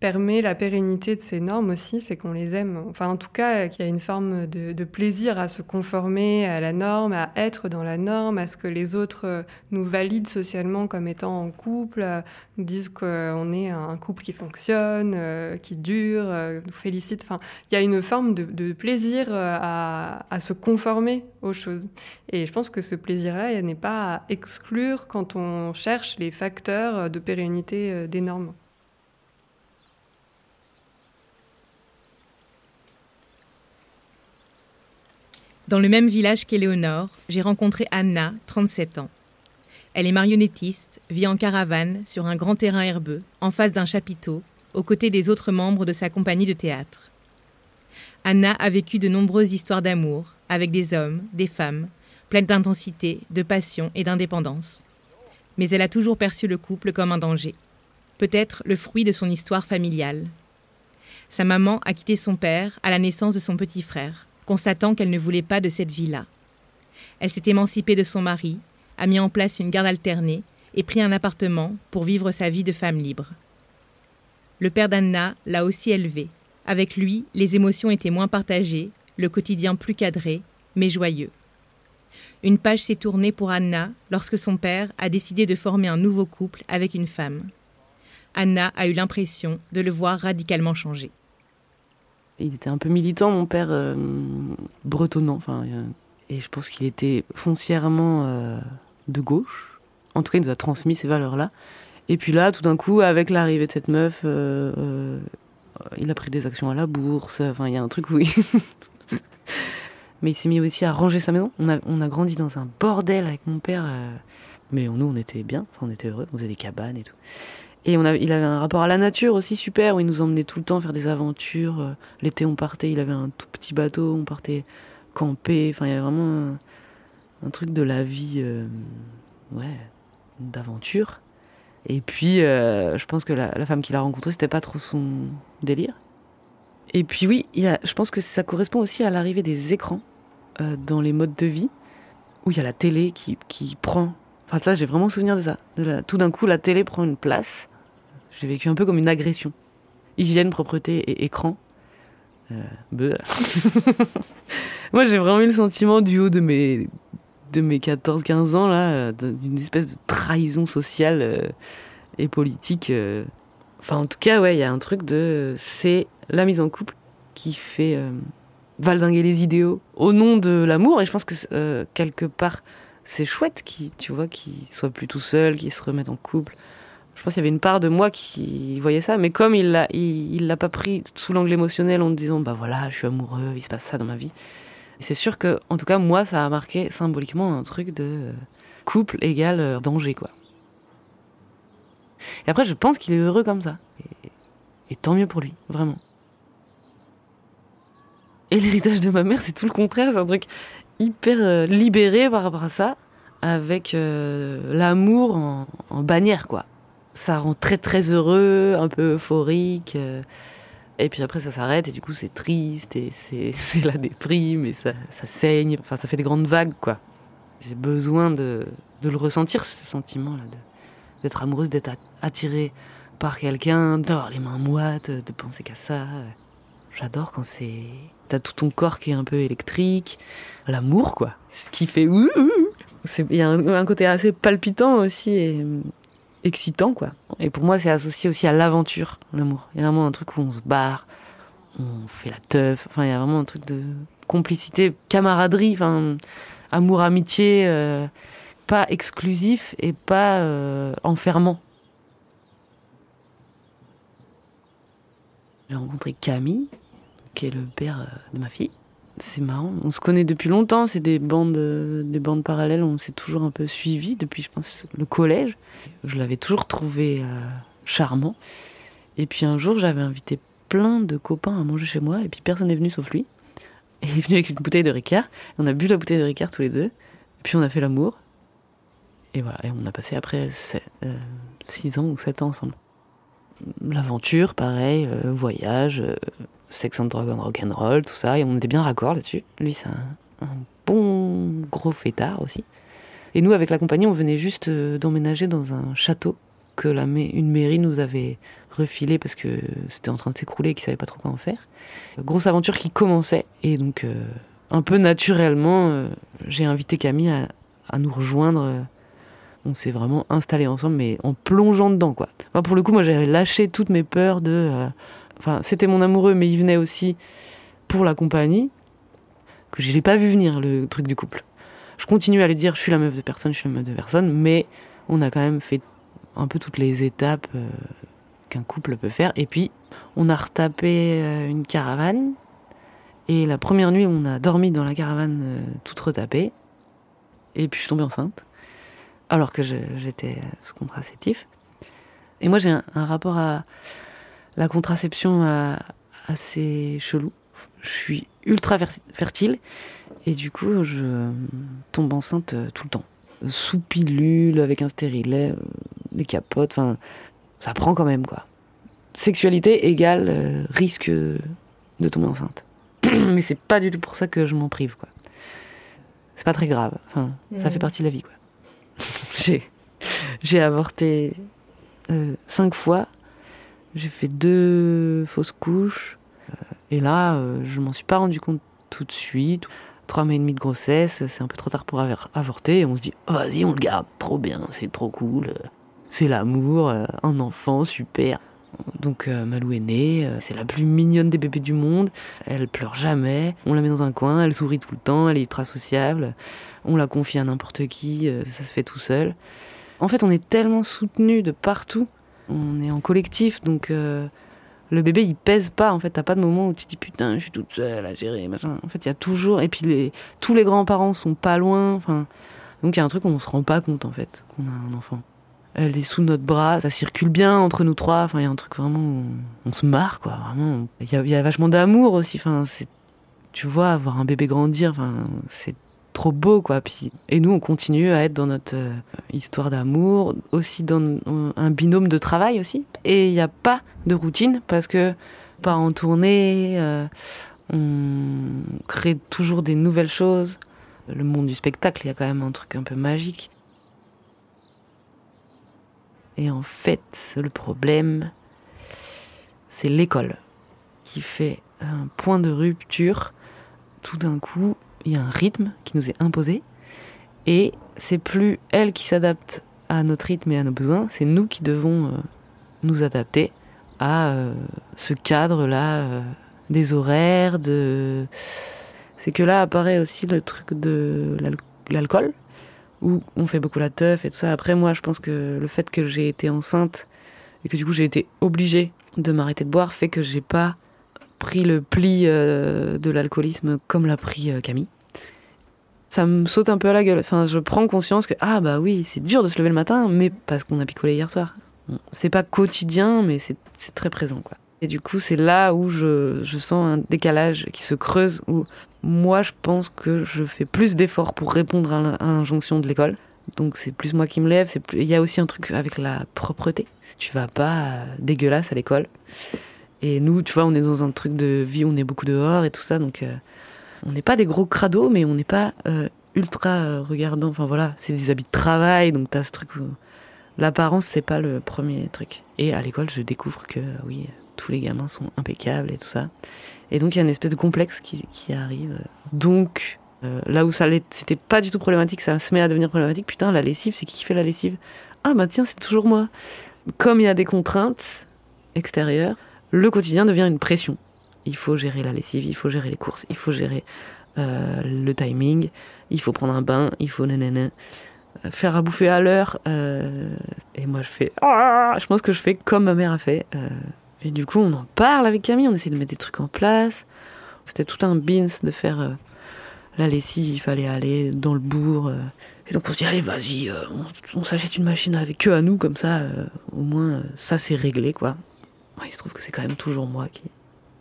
permet la pérennité de ces normes aussi, c'est qu'on les aime. Enfin, en tout cas, qu'il y a une forme de, plaisir à se conformer à la norme, à être dans la norme, à ce que les autres euh, nous valident socialement comme étant en couple, nous disent qu'on est un couple qui fonctionne, euh, qui dure, euh, nous félicitent. Enfin, il y a une forme de, plaisir à, à, se conformer aux choses. Et je pense que ce plaisir-là, n'est pas à exclure quand on cherche les facteurs de pérennité des normes. Dans le même village qu'Éléonore, j'ai rencontré Anna, 37 ans. Elle est marionnettiste, vit en caravane sur un grand terrain herbeux, en face d'un chapiteau, aux côtés des autres membres de sa compagnie de théâtre. Anna a vécu de nombreuses histoires d'amour, avec des hommes, des femmes, pleines d'intensité, de passion et d'indépendance. Mais elle a toujours perçu le couple comme un danger, peut-être le fruit de son histoire familiale. Sa maman a quitté son père à la naissance de son petit frère constatant qu'elle ne voulait pas de cette vie-là. Elle s'est émancipée de son mari, a mis en place une garde alternée et pris un appartement pour vivre sa vie de femme libre. Le père d'Anna l'a aussi élevée. Avec lui, les émotions étaient moins partagées, le quotidien plus cadré, mais joyeux. Une page s'est tournée pour Anna lorsque son père a décidé de former un nouveau couple avec une femme. Anna a eu l'impression de le voir radicalement changer. Il était un peu militant, mon père, euh, bretonnant. Enfin, euh, et je pense qu'il était foncièrement euh, de gauche. En tout cas, il nous a transmis ces valeurs-là. Et puis là, tout d'un coup, avec l'arrivée de cette meuf, il a pris des actions à la bourse. Enfin, il y a un truc où il... Mais il s'est mis aussi à ranger sa maison. On a, on a grandi dans un bordel avec mon père. Mais nous, on était bien. Enfin, on était heureux. On faisait des cabanes et tout. Et il avait un rapport à la nature aussi super, où il nous emmenait tout le temps faire des aventures. Euh, l'été, on partait, il avait un tout petit bateau, on partait camper. Enfin, il y avait vraiment un, truc de la vie, euh, ouais, d'aventure. Et puis, euh, je pense que la, femme qu'il a rencontrée, c'était pas trop son délire. Et puis oui, il y a, je pense que ça correspond aussi à l'arrivée des écrans dans les modes de vie, où il y a la télé qui, qui prend Enfin, ça, j'ai vraiment souvenir de ça. Tout d'un coup, la télé prend une place. J'ai vécu un peu comme une agression. Hygiène, propreté et écran. Euh, Moi, j'ai vraiment eu le sentiment du haut de mes, de mes 14-15 ans, là, euh, d'une espèce de trahison sociale euh, et politique. Euh. Enfin, en tout cas, ouais, il y a un truc de. C'est la mise en couple qui fait valdinguer les idéaux au nom de l'amour. Et je pense que quelque part, c'est chouette qui, tu vois, soit plus tout seul, qu'il se remette en couple. Je pense qu'il y avait une part de moi qui voyait ça, mais comme il l'a, il, l'a pas pris sous l'angle émotionnel en disant, bah voilà, je suis amoureux, il se passe ça dans ma vie. C'est sûr que, en tout cas, moi, ça a marqué symboliquement un truc de couple égal euh, danger, quoi. Et après, je pense qu'il est heureux comme ça. Et, tant mieux pour lui, vraiment. Et l'héritage de ma mère, c'est tout le contraire. C'est un truc hyper euh, libéré par rapport à ça, avec euh, l'amour en, bannière, quoi. Ça rend très très heureux, un peu euphorique. Euh, et puis après, ça s'arrête, et du coup, c'est triste, et c'est la déprime, et ça, ça saigne. Enfin, ça fait des grandes vagues, quoi. J'ai besoin de, de, le ressentir, ce sentiment-là, d'être amoureuse, d'être attirée par quelqu'un, d'avoir les mains moites, de penser qu'à ça. J'adore quand c'est. T'as tout ton corps qui est un peu électrique. L'amour, quoi. Ce qui fait. Il y a un, côté assez palpitant aussi excitant, quoi. Et pour moi, c'est associé aussi à l'aventure, l'amour. Il y a vraiment un truc où on se barre, on fait la teuf. Enfin, il y a vraiment un truc de complicité, camaraderie, enfin, amour, amitié, euh, pas exclusif et pas euh, enfermant. J'ai rencontré Camille, qui est le père euh, de ma fille. C'est marrant, on se connaît depuis longtemps, c'est des bandes, euh, des bandes parallèles, on s'est toujours un peu suivis depuis, je pense, le collège. Je l'avais toujours trouvé euh, charmant. Et puis un jour, j'avais invité plein de copains à manger chez moi, et puis personne n'est venu sauf lui. Il est venu avec une bouteille de Ricard, on a bu la bouteille de Ricard tous les deux, puis on a fait l'amour. Et voilà, et on a passé après 6 ans ou 7 ans ensemble. L'aventure, pareil, voyage, Sex and Drug and Rock'n'Roll, tout ça, et on était bien raccord là-dessus. Lui, c'est un, bon gros fêtard aussi. Et nous, avec la compagnie, on venait juste euh, d'emménager dans un château que la une mairie nous avait refilé parce que c'était en train de s'écrouler et qu'ils savaient pas trop quoi en faire. Grosse aventure qui commençait, et donc euh, un peu naturellement, euh, j'ai invité Camille à, nous rejoindre. on s'est vraiment installés ensemble, mais en plongeant dedans, quoi. pour le coup, moi, j'avais lâché toutes mes peurs de Enfin, c'était mon amoureux, mais il venait aussi pour la compagnie, que je l'ai pas vu venir, le truc du couple. Je continue à lui dire, je suis la meuf de personne, je suis la meuf de personne, mais on a quand même fait un peu toutes les étapes euh, qu'un couple peut faire. Et puis, on a retapé euh, une caravane. Et la première nuit, on a dormi dans la caravane euh, toute retapée. Et puis, je suis tombée enceinte. Alors que j'étais sous contraceptif. Et moi, j'ai un, rapport à, la contraception euh, assez chelou. Je suis ultra fertile et du coup je euh, tombe enceinte euh, tout le temps. Sous pilule, avec un stérilet, les capotes, enfin ça prend quand même quoi. Sexualité égale risque de tomber enceinte. Mais c'est pas du tout pour ça que je m'en prive quoi. C'est pas très grave. Enfin, ça fait partie de la vie quoi. j'ai j'ai avorté cinq fois J'ai fait deux fausses couches. Et là, euh, je m'en suis pas rendu compte tout de suite. Trois mois et demi de grossesse, c'est un peu trop tard pour avorter. Et on se dit, oh, vas-y, on le garde, trop bien, c'est trop cool. C'est l'amour, euh, un enfant, super. Donc euh, Malou est née, c'est la plus mignonne des bébés du monde. Elle pleure jamais. On la met dans un coin, elle sourit tout le temps, elle est ultra sociable. On la confie à n'importe qui, ça se fait tout seul. En fait, on est tellement soutenu de partout. On est en collectif, donc le bébé il pèse pas en fait. T'as pas de moment où tu dis putain je suis toute seule à gérer machin. En fait il y a toujours et puis les, tous les grands parents sont pas loin enfin donc il y a un truc où on se rend pas compte en fait qu'on a un enfant. Elle est sous notre bras ça circule bien entre nous trois enfin il y a un truc vraiment où on, se marre quoi vraiment. Il y a, vachement d'amour aussi enfin c'est tu vois voir un bébé grandir enfin c'est trop beau quoi. Et nous on continue à être dans notre euh, histoire d'amour aussi dans un binôme de travail aussi. Et il n'y a pas de routine parce que pas en tournée euh, on crée toujours des nouvelles choses. Le monde du spectacle il y a quand même un truc un peu magique. Et en fait le problème c'est l'école qui fait un point de rupture tout d'un coup il y a un rythme qui nous est imposé et c'est plus elle qui s'adapte à notre rythme et à nos besoins, c'est nous qui devons euh, nous adapter à euh, ce cadre-là euh, des horaires, de... C'est que là apparaît aussi le truc de l'alcool, où on fait beaucoup la teuf et tout ça. Après, moi, je pense que le fait que j'ai été enceinte et que du coup j'ai été obligée de m'arrêter de boire fait que j'ai pas pris le pli euh, de l'alcoolisme comme l'a pris euh, Camille. Ça me saute un peu à la gueule. Enfin, je prends conscience que, ah bah oui, c'est dur de se lever le matin, mais parce qu'on a picolé hier soir. c'est pas quotidien, mais c'est très présent, quoi. Et du coup, c'est là où je, je, sens un décalage qui se creuse, où moi, je pense que je fais plus d'efforts pour répondre à l'injonction de l'école. Donc c'est plus moi qui me lève. Plus... Il y a aussi un truc avec la propreté. Tu vas pas euh, dégueulasse à l'école. Et nous, tu vois, on est dans un truc de vie, on est beaucoup dehors et tout ça, donc euh, on n'est pas des gros crados, mais on n'est pas euh, ultra euh, regardant. Enfin voilà, c'est des habits de travail, donc t'as ce truc où l'apparence, c'est pas le premier truc. Et à l'école, je découvre que oui, tous les gamins sont impeccables et tout ça. Et donc il y a une espèce de complexe qui, qui arrive. Donc là où ça c'était pas du tout problématique, ça se met à devenir problématique. Putain, la lessive, c'est qui qui fait la lessive? Ah bah tiens, c'est toujours moi. Comme il y a des contraintes extérieures, le quotidien devient une pression. Il faut gérer la lessive, il faut gérer les courses, il faut gérer euh, le timing, il faut prendre un bain, il faut nanana, euh, faire à bouffer à l'heure. Euh, et moi, je fais. Ah je pense que je fais comme ma mère a fait. et du coup, on en parle avec Camille, on essaie de mettre des trucs en place. C'était tout un bins de faire la lessive, il fallait aller dans le bourg. et donc on se dit, allez, vas-y, on, s'achète une machine avec que à nous, comme ça, au moins, ça c'est réglé, quoi il se trouve que c'est quand même toujours moi qui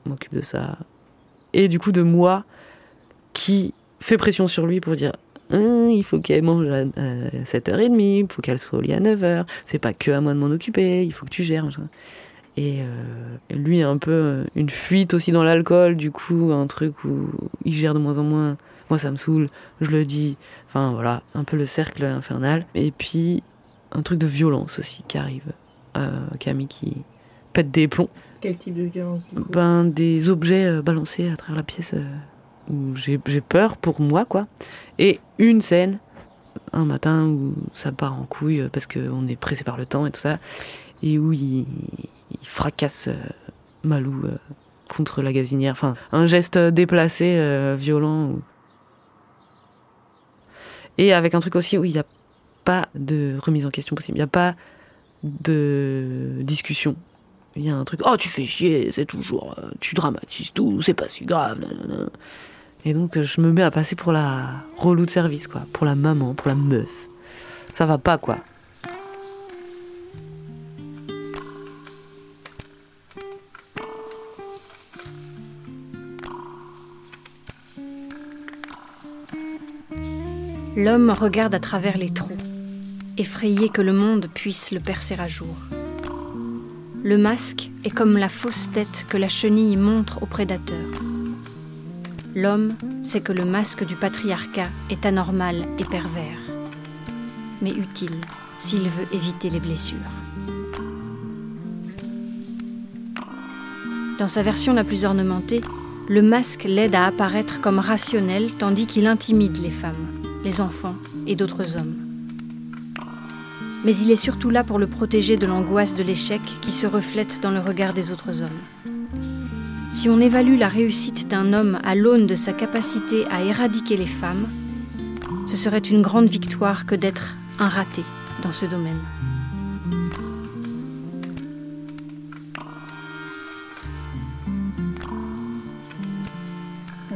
m'occupe de ça. Et du coup, de moi qui fait pression sur lui pour dire hein, il faut qu'elle mange à 7h30, il faut qu'elle soit au lit à 9h, c'est pas que à moi de m'en occuper, il faut que tu gères. Et euh, lui, un peu euh, une fuite aussi dans l'alcool, du coup, un truc où il gère de moins en moins. Moi, ça me saoule, je le dis. Enfin, voilà, un peu le cercle infernal. Et puis, un truc de violence aussi qui arrive. Euh, Camille qui, pète des plombs. Quel type de violence Ben des objets euh, balancés à travers la pièce euh, où j'ai peur pour moi quoi. Et une scène un matin où ça part en couille parce qu'on est pressé par le temps et tout ça et où il, fracasse euh, Malou contre la gazinière. Enfin un geste déplacé, violent. Et avec un truc aussi où il n'y a pas de remise en question possible. Il n'y a pas de discussion il y a un truc, oh tu fais chier, c'est toujours, euh, tu dramatises tout, c'est pas si grave. Et donc je me mets à passer pour la relou de service, quoi, pour la maman, pour la meuf. Ça va pas, quoi. L'homme regarde à travers les trous, effrayé que le monde puisse le percer à jour. Le masque est comme la fausse tête que la chenille montre au prédateur. L'homme sait que le masque du patriarcat est anormal et pervers, mais utile s'il veut éviter les blessures. Dans sa version la plus ornementée, le masque l'aide à apparaître comme rationnel tandis qu'il intimide les femmes, les enfants et d'autres hommes. Mais il est surtout là pour le protéger de l'angoisse de l'échec qui se reflète dans le regard des autres hommes. Si on évalue la réussite d'un homme à l'aune de sa capacité à éradiquer les femmes, ce serait une grande victoire que d'être un raté dans ce domaine.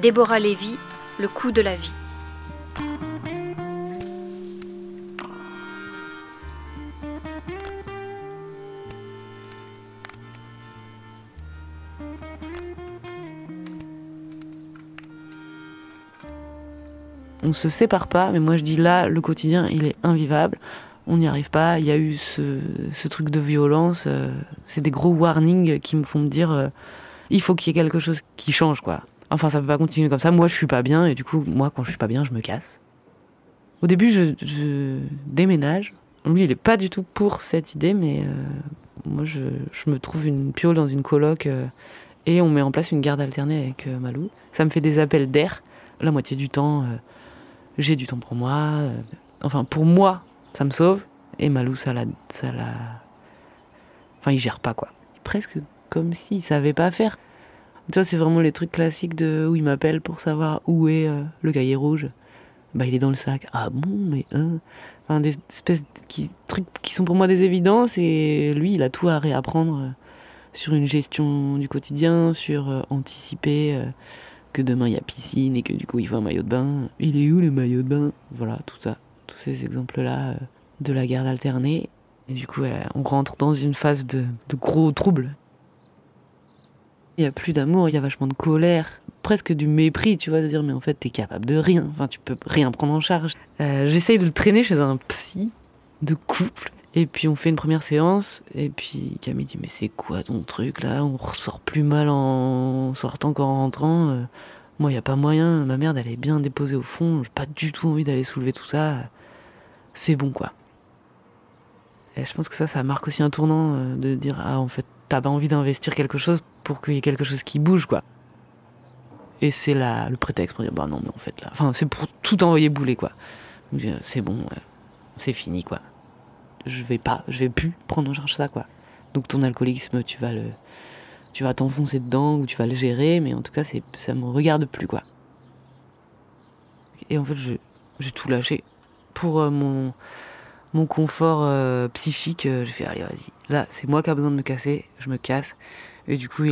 Déborah Lévy, Le coup de la vie. On se sépare pas, mais moi je dis là, le quotidien, il est invivable. On n'y arrive pas. Il y a eu ce, truc de violence. Euh, c'est des gros warnings qui me font me dire, euh, il faut qu'il y ait quelque chose qui change, quoi. Enfin, ça peut pas continuer comme ça. Moi, je suis pas bien, et du coup, moi, quand je suis pas bien, je me casse. Au début, je, déménage. Lui, il est pas du tout pour cette idée, mais euh, moi, je, me trouve une piole dans une coloc et on met en place une garde alternée avec Malou. Ça me fait des appels d'air. La moitié du temps, j'ai du temps pour moi. Euh, enfin, pour moi, ça me sauve. Et Malou, ça la, ça la. Enfin, il gère pas, quoi. Presque comme s'il savait pas faire. Tu vois, c'est vraiment les trucs classiques de où il m'appelle pour savoir où est euh, le cahier rouge. Bah, il est dans le sac. Ah bon, mais. Hein enfin, des espèces de trucs qui sont pour moi des évidences. Et lui, il a tout à réapprendre euh, sur une gestion du quotidien, sur anticiper que demain il y a piscine et que du coup il faut un maillot de bain. Il est où le maillot de bain? Voilà, tout ça. Tous ces exemples-là euh, de la garde alternée. Et du coup, on rentre dans une phase de, gros troubles. Il n'y a plus d'amour, il y a vachement de colère, presque du mépris, tu vois, de dire mais en fait t'es capable de rien, enfin tu peux rien prendre en charge. Euh, j'essaye de le traîner chez un psy de couple et puis on fait une première séance, et puis Camille dit mais c'est quoi ton truc là? On ressort plus mal en sortant qu'en rentrant. Euh, moi y a pas moyen, ma merde elle est bien déposée au fond, j'ai pas du tout envie d'aller soulever tout ça. C'est bon quoi. Et je pense que ça, ça marque aussi un tournant euh, de dire ah en fait t'as pas envie d'investir quelque chose pour qu'il y ait quelque chose qui bouge quoi. Et c'est là le prétexte pour dire bah non mais en fait là, enfin c'est pour tout envoyer bouler quoi. C'est bon, c'est fini quoi je vais pas, je vais plus prendre en charge ça, quoi. Donc ton alcoolisme, tu vas le, tu vas t'enfoncer dedans ou tu vas le gérer, mais en tout cas, c'est, ça me regarde plus, quoi. Et en fait, j'ai tout lâché pour euh, mon, mon confort euh, psychique. Euh, j'ai fait, allez, vas-y. Là, c'est moi qui a besoin de me casser, je me casse. Et du coup,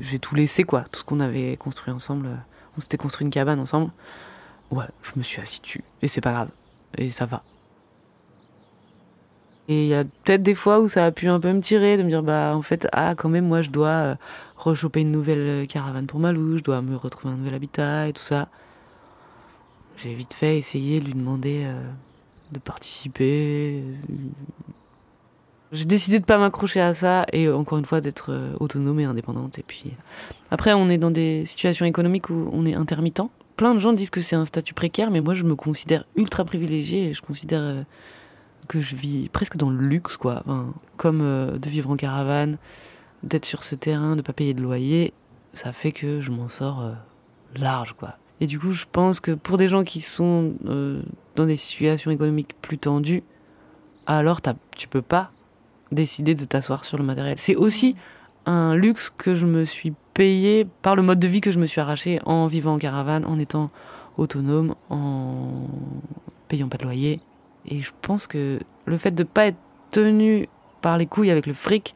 j'ai tout laissé, quoi. Tout ce qu'on avait construit ensemble. On s'était construit une cabane ensemble. Ouais, je me suis assis dessus. Et c'est pas grave. Et ça va. Et il y a peut-être des fois où ça a pu un peu me tirer, de me dire, bah, en fait, ah, quand même, moi, je dois euh, rechoper une nouvelle euh, caravane pour Malou, je dois me retrouver un nouvel habitat et tout ça. J'ai vite fait essayer de lui demander euh, de participer. J'ai décidé de pas m'accrocher à ça et encore une fois d'être autonome et indépendante. Et puis après, on est dans des situations économiques où on est intermittent. Plein de gens disent que c'est un statut précaire, mais moi je me considère ultra privilégié et je considère que je vis presque dans le luxe, quoi. comme euh, de vivre en caravane, d'être sur ce terrain, de pas payer de loyer, ça fait que je m'en sors euh, large, quoi. Et du coup, je pense que pour des gens qui sont euh, dans des situations économiques plus tendues, alors tu peux pas décider de t'asseoir sur le matériel. C'est aussi un luxe que je me suis payé par le mode de vie que je me suis arraché en vivant en caravane, en étant autonome, en payant pas de loyer. Et je pense que le fait de ne pas être tenu par les couilles avec le fric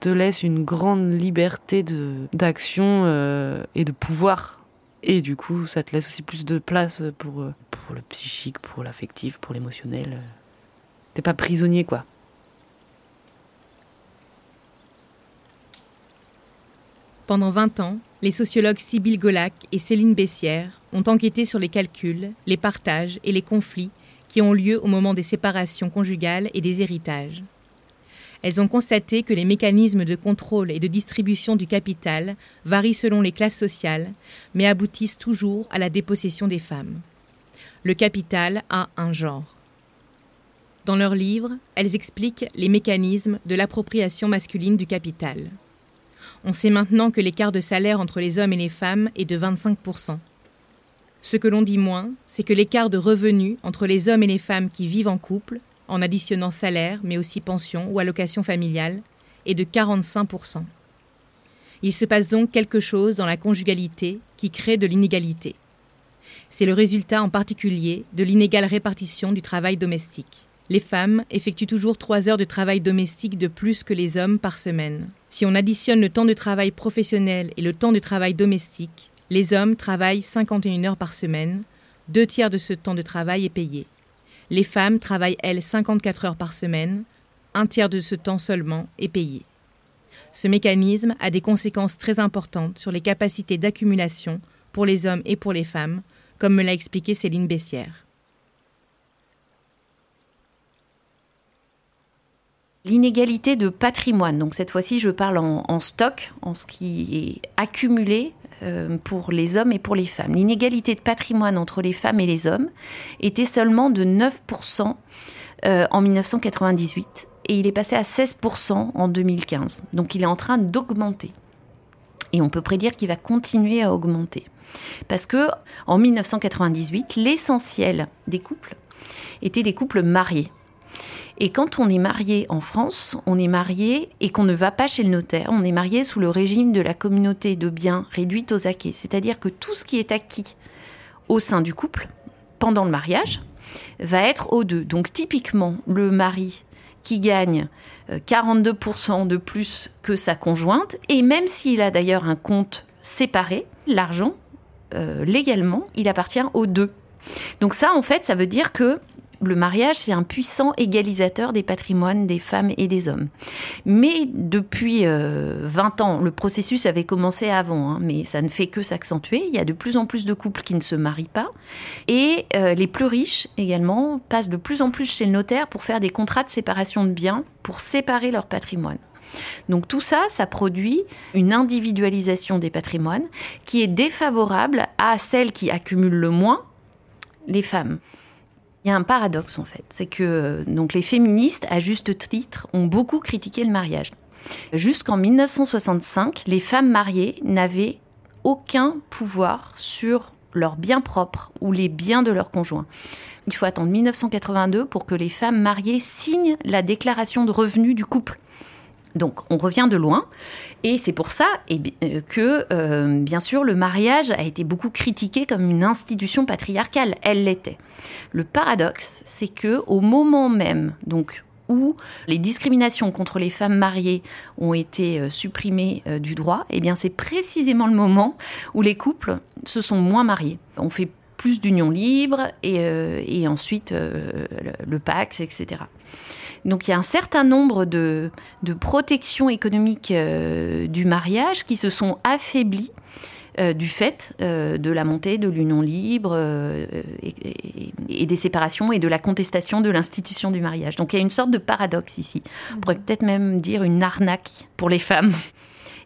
te laisse une grande liberté d'action euh, et de pouvoir. Et du coup, ça te laisse aussi plus de place pour, euh, pour le psychique, pour l'affectif, pour l'émotionnel. T'es pas prisonnier, quoi. Pendant 20 ans, les sociologues Sybille Golac et Céline Bessière ont enquêté sur les calculs, les partages et les conflits qui ont lieu au moment des séparations conjugales et des héritages. Elles ont constaté que les mécanismes de contrôle et de distribution du capital varient selon les classes sociales, mais aboutissent toujours à la dépossession des femmes. Le capital a un genre. Dans leur livre, elles expliquent les mécanismes de l'appropriation masculine du capital. On sait maintenant que l'écart de salaire entre les hommes et les femmes est de 25%. Ce que l'on dit moins, c'est que l'écart de revenus entre les hommes et les femmes qui vivent en couple, en additionnant salaire, mais aussi pension ou allocation familiale, est de 45%. Il se passe donc quelque chose dans la conjugalité qui crée de l'inégalité. C'est le résultat en particulier de l'inégale répartition du travail domestique. Les femmes effectuent toujours trois heures de travail domestique de plus que les hommes par semaine. Si on additionne le temps de travail professionnel et le temps de travail domestique, les hommes travaillent 51 heures par semaine, deux tiers de ce temps de travail est payé. Les femmes travaillent, elles, 54 heures par semaine, un tiers de ce temps seulement est payé. Ce mécanisme a des conséquences très importantes sur les capacités d'accumulation pour les hommes et pour les femmes, comme me l'a expliqué Céline Bessière. L'inégalité de patrimoine, donc cette fois-ci je parle en, stock, en ce qui est accumulé pour les hommes et pour les femmes. L'inégalité de patrimoine entre les femmes et les hommes était seulement de 9% euh, en 1998 et il est passé à 16% en 2015. Donc il est en train d'augmenter. Et on peut prédire qu'il va continuer à augmenter. Parce que en 1998, l'essentiel des couples étaient des couples mariés. Et quand on est marié en France, on est marié et qu'on ne va pas chez le notaire, on est marié sous le régime de la communauté de biens réduite aux acquis. C'est-à-dire que tout ce qui est acquis au sein du couple pendant le mariage va être aux deux. Donc typiquement, le mari qui gagne 42% euh, de plus que sa conjointe, et même s'il a d'ailleurs un compte séparé, l'argent euh, légalement, il appartient aux deux. Donc ça, en fait, ça veut dire que le mariage, c'est un puissant égalisateur des patrimoines des femmes et des hommes. Mais depuis 20 euh, ans, le processus avait commencé avant, hein, mais ça ne fait que s'accentuer. Il y a de plus en plus de couples qui ne se marient pas. Et euh, les plus riches également passent de plus en plus chez le notaire pour faire des contrats de séparation de biens, pour séparer leur patrimoine. Donc tout ça, ça produit une individualisation des patrimoines qui est défavorable à celles qui accumulent le moins, les femmes. Il y a un paradoxe en fait, c'est que donc les féministes, à juste titre, ont beaucoup critiqué le mariage. Jusqu'en 1965, les femmes mariées n'avaient aucun pouvoir sur leurs biens propres ou les biens de leur conjoint. Il faut attendre 1982 pour que les femmes mariées signent la déclaration de revenus du couple. Donc on revient de loin et c'est pour ça euh, que euh, bien sûr le mariage a été beaucoup critiqué comme une institution patriarcale, elle l'était. Le paradoxe, c'est que au moment même donc où les discriminations contre les femmes mariées ont été euh, supprimées du droit, eh c'est précisément le moment où les couples se sont moins mariés. On fait plus d'unions libres et, ensuite le Pax, etc. Donc il y a un certain nombre de, protections économiques euh, du mariage qui se sont affaiblies euh, du fait euh, de la montée de l'union libre et, des séparations et de la contestation de l'institution du mariage. Donc il y a une sorte de paradoxe ici. On pourrait peut-être même dire une arnaque pour les femmes.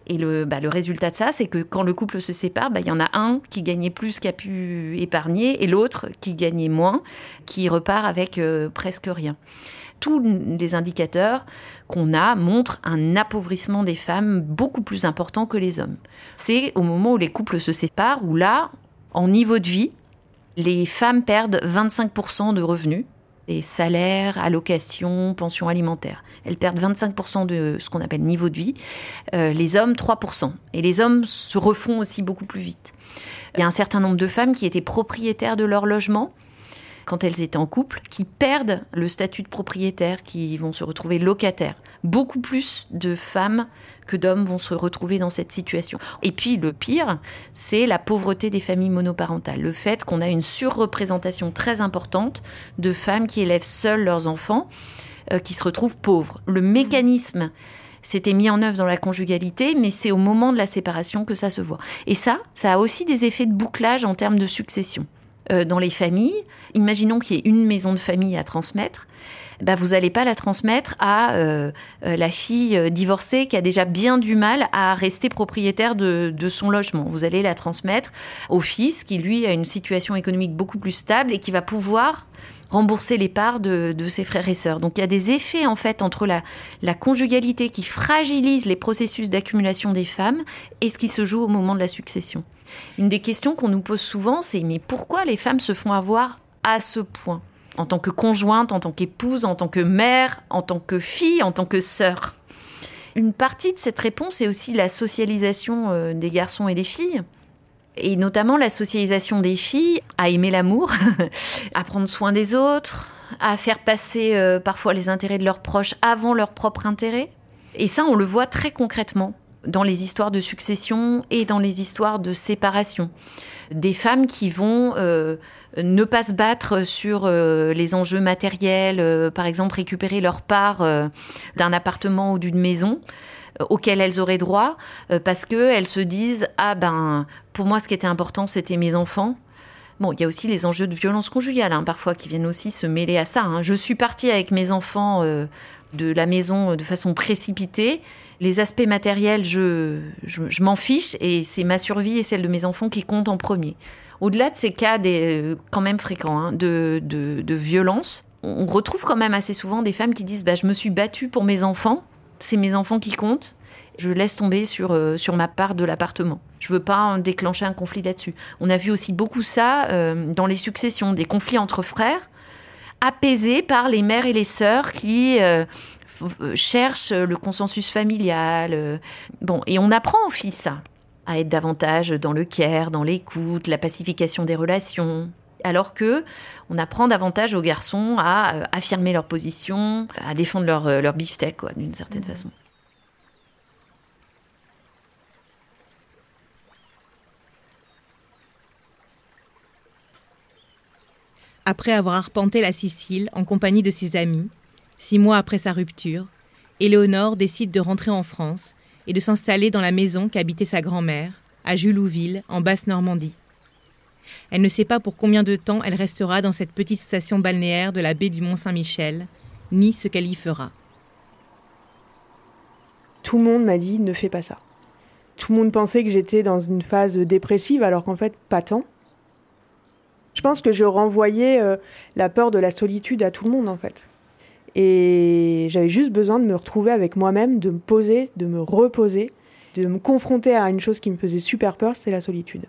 Et le, bah, le résultat de ça, c'est que quand le couple se sépare, bah, il y en a un qui gagnait plus, qui a pu épargner, et l'autre qui gagnait moins, qui repart avec presque rien tous les indicateurs qu'on a montrent un appauvrissement des femmes beaucoup plus important que les hommes. C'est au moment où les couples se séparent, où là, en niveau de vie, les femmes perdent 25% de revenus, des salaires, allocations, pensions alimentaires. Elles perdent 25% de ce qu'on appelle niveau de vie, euh, les hommes 3%. Et les hommes se refont aussi beaucoup plus vite. Il y a un certain nombre de femmes qui étaient propriétaires de leur logement quand elles étaient en couple, qui perdent le statut de propriétaire, qui vont se retrouver locataires. Beaucoup plus de femmes que d'hommes vont se retrouver dans cette situation. Et puis le pire, c'est la pauvreté des familles monoparentales. Le fait qu'on a une surreprésentation très importante de femmes qui élèvent seules leurs enfants, euh, qui se retrouvent pauvres. Le mécanisme s'était mis en œuvre dans la conjugalité, mais c'est au moment de la séparation que ça se voit. Et ça, ça a aussi des effets de bouclage en termes de succession. Euh, dans les familles, imaginons qu'il y ait une maison de famille à transmettre, bah, vous n'allez pas la transmettre à euh, euh, la fille divorcée qui a déjà bien du mal à rester propriétaire de, son logement. Vous allez la transmettre au fils qui, lui, a une situation économique beaucoup plus stable et qui va pouvoir rembourser les parts de, ses frères et sœurs. Donc il y a des effets en fait entre la, la conjugalité qui fragilise les processus d'accumulation des femmes et ce qui se joue au moment de la succession. Une des questions qu'on nous pose souvent, c'est mais pourquoi les femmes se font avoir à ce point? En tant que conjointe, en tant qu'épouse, en tant que mère, en tant que fille, en tant que sœur? Une partie de cette réponse est aussi la socialisation euh, des garçons et des filles. Et notamment la socialisation des filles à aimer l'amour, à prendre soin des autres, à faire passer euh, parfois les intérêts de leurs proches avant leur propre intérêt. Et ça, on le voit très concrètement dans les histoires de succession et dans les histoires de séparation. Des femmes qui vont euh, ne pas se battre sur euh, les enjeux matériels, par exemple récupérer leur part d'un appartement ou d'une maison, euh, auxquelles elles auraient droit euh, parce qu'elles se disent ah ben pour moi ce qui était important c'était mes enfants. Bon, il y a aussi les enjeux de violence conjugale hein, parfois qui viennent aussi se mêler à ça. Hein. Je suis partie avec mes enfants euh, de la maison de façon précipitée. Les aspects matériels, je, m'en fiche et c'est ma survie et celle de mes enfants qui comptent en premier. Au-delà de ces cas des, quand même fréquents hein, de, de, violence, on retrouve quand même assez souvent des femmes qui disent bah, Je me suis battue pour mes enfants, c'est mes enfants qui comptent. Je laisse tomber sur, euh, sur ma part de l'appartement. Je veux pas déclencher un conflit là-dessus. On a vu aussi beaucoup ça euh, dans les successions, des conflits entre frères, apaisés par les mères et les sœurs qui euh, cherchent le consensus familial. bon, et on apprend aux filles ça, à être davantage dans le care, dans l'écoute, la pacification des relations, alors que on apprend davantage aux garçons à euh, affirmer leur position, à défendre leur, euh, leur beefsteak, d'une certaine façon. Après avoir arpenté la Sicile en compagnie de ses amis, six mois après sa rupture, Éléonore décide de rentrer en France et de s'installer dans la maison qu'habitait sa grand-mère, à Julouville, en Basse-Normandie. Elle ne sait pas pour combien de temps elle restera dans cette petite station balnéaire de la baie du Mont-Saint-Michel, ni ce qu'elle y fera. Tout le monde m'a dit ne fais pas ça. Tout le monde pensait que j'étais dans une phase dépressive alors qu'en fait pas tant. Je pense que je renvoyais euh, la peur de la solitude à tout le monde en fait. Et j'avais juste besoin de me retrouver avec moi-même, de me poser, de me reposer, de me confronter à une chose qui me faisait super peur, c'était la solitude.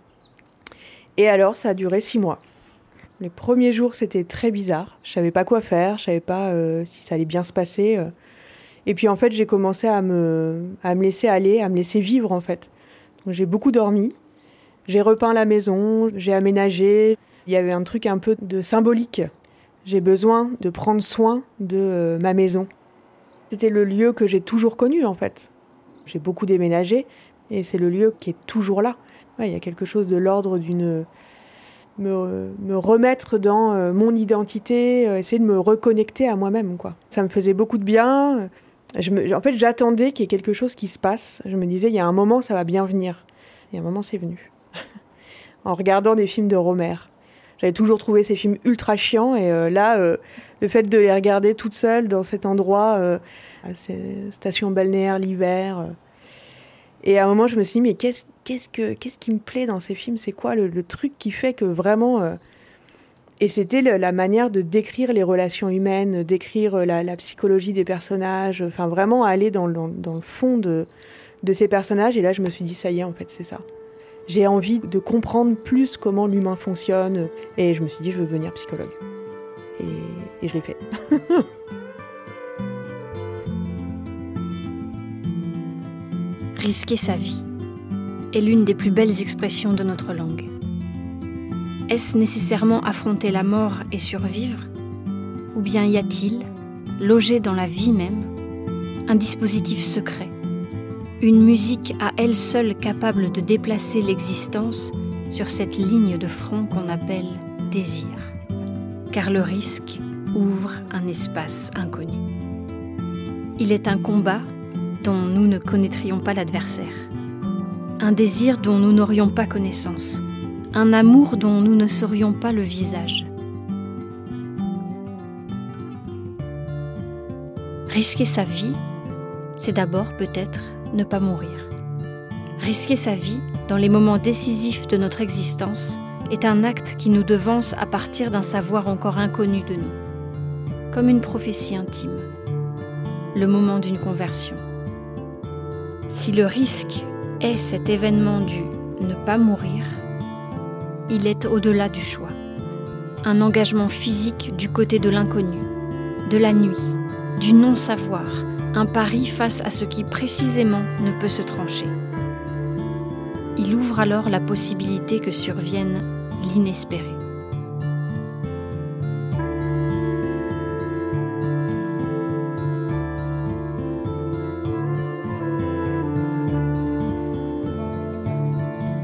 Et alors, ça a duré six mois. Les premiers jours, c'était très bizarre. Je savais pas quoi faire, je savais pas euh, si ça allait bien se passer. Euh. Et puis en fait, j'ai commencé à me, à me laisser aller, à me laisser vivre en fait. J'ai beaucoup dormi. J'ai repeint la maison, j'ai aménagé. Il y avait un truc un peu de symbolique. J'ai besoin de prendre soin de euh, ma maison. C'était le lieu que j'ai toujours connu en fait. J'ai beaucoup déménagé et c'est le lieu qui est toujours là il y a quelque chose de l'ordre d'une me, me, remettre dans euh, mon identité, euh, essayer de me reconnecter à moi-même. quoi. Ça me faisait beaucoup de bien. En fait, j'attendais qu'il y ait quelque chose qui se passe. Je me disais, il y a un moment, ça va bien venir. Et un moment, c'est venu. en regardant des films de Romer. J'avais toujours trouvé ces films ultra chiants. Et euh, là, le fait de les regarder toute seule dans cet endroit, cette station balnéaire l'hiver, et à un moment, je me suis dit, mais qu'est-ce, que, qui me plaît dans ces films? C'est quoi le, truc qui fait que vraiment. Euh, et c'était la manière de décrire les relations humaines, décrire euh, la, psychologie des personnages, enfin vraiment aller dans, le fond de, de ces personnages. Et là, je me suis dit, ça y est, en fait, c'est ça. J'ai envie de comprendre plus comment l'humain fonctionne. Et je me suis dit, je veux devenir psychologue. Et, je l'ai fait. risquer sa vie est l'une des plus belles expressions de notre langue. Est-ce nécessairement affronter la mort et survivre? Ou bien y a-t-il, logé dans la vie même, un dispositif secret? Une musique à elle seule capable de déplacer l'existence sur cette ligne de front qu'on appelle désir. Car le risque ouvre un espace inconnu. Il est un combat dont nous ne connaîtrions pas l'adversaire, un désir dont nous n'aurions pas connaissance, un amour dont nous ne saurions pas le visage. Risquer sa vie, c'est d'abord peut-être ne pas mourir. Risquer sa vie dans les moments décisifs de notre existence, est un acte qui nous devance à partir d'un savoir encore inconnu de nous, comme une prophétie intime, le moment d'une conversion. Si le risque est cet événement du ne pas mourir, il est au-delà du choix. Un engagement physique du côté de l'inconnu, de la nuit, du non-savoir, un pari face à ce qui précisément ne peut se trancher. Il ouvre alors la possibilité que survienne l'inespéré.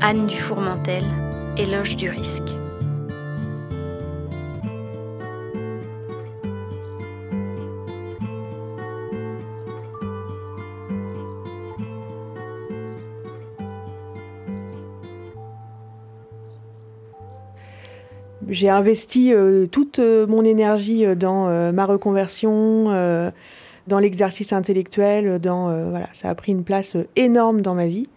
Anne du Fourmentel, éloge du risque. J'ai investi euh, toute euh, mon énergie euh, dans ma reconversion, dans l'exercice intellectuel, dans voilà, ça a pris une place énorme dans ma vie.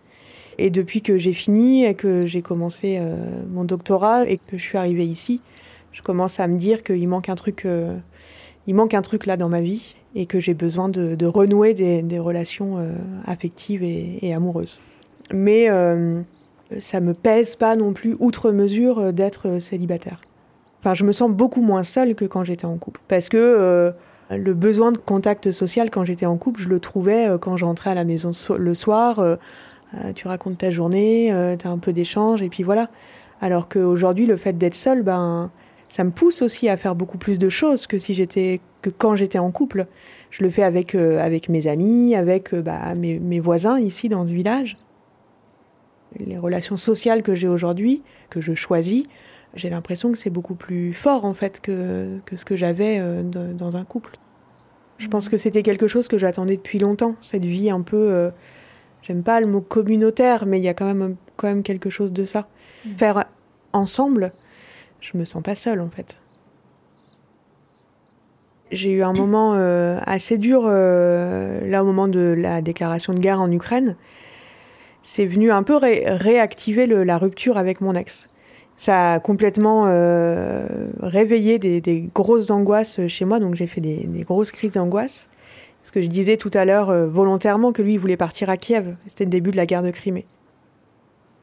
Et depuis que j'ai fini et que j'ai commencé mon doctorat et que je suis arrivée ici, je commence à me dire qu'il manque un truc, il manque un truc là dans ma vie et que j'ai besoin de, renouer des, relations affectives et, et, amoureuses. Mais ça me pèse pas non plus outre mesure euh, d'être euh, célibataire. Enfin, je me sens beaucoup moins seule que quand j'étais en couple. Parce que euh, le besoin de contact social quand j'étais en couple, je le trouvais quand j'entrais à la maison le soir. tu racontes ta journée, tu as un peu d'échange, et puis voilà. Alors qu'aujourd'hui, le fait d'être seule, ben, ça me pousse aussi à faire beaucoup plus de choses que si j'étais que quand j'étais en couple. Je le fais avec avec mes amis, avec bah, mes, mes voisins ici dans ce village les relations sociales que j'ai aujourd'hui, que je choisis, j'ai l'impression que c'est beaucoup plus fort en fait que, que ce que j'avais euh, dans un couple. Je pense que c'était quelque chose que j'attendais depuis longtemps, cette vie un peu, euh, j'aime pas le mot communautaire, mais il y a quand même, quand même quelque chose de ça. Mm. Faire ensemble, je me sens pas seule en fait. J'ai eu un moment euh, assez dur là au moment de la déclaration de guerre en Ukraine c'est venu un peu réactiver la rupture avec mon ex. Ça a complètement euh, réveillé des, grosses angoisses chez moi, donc j'ai fait des, grosses crises d'angoisse. Parce que je disais tout à l'heure euh, volontairement que lui, il voulait partir à Kiev. C'était le début de la guerre de Crimée.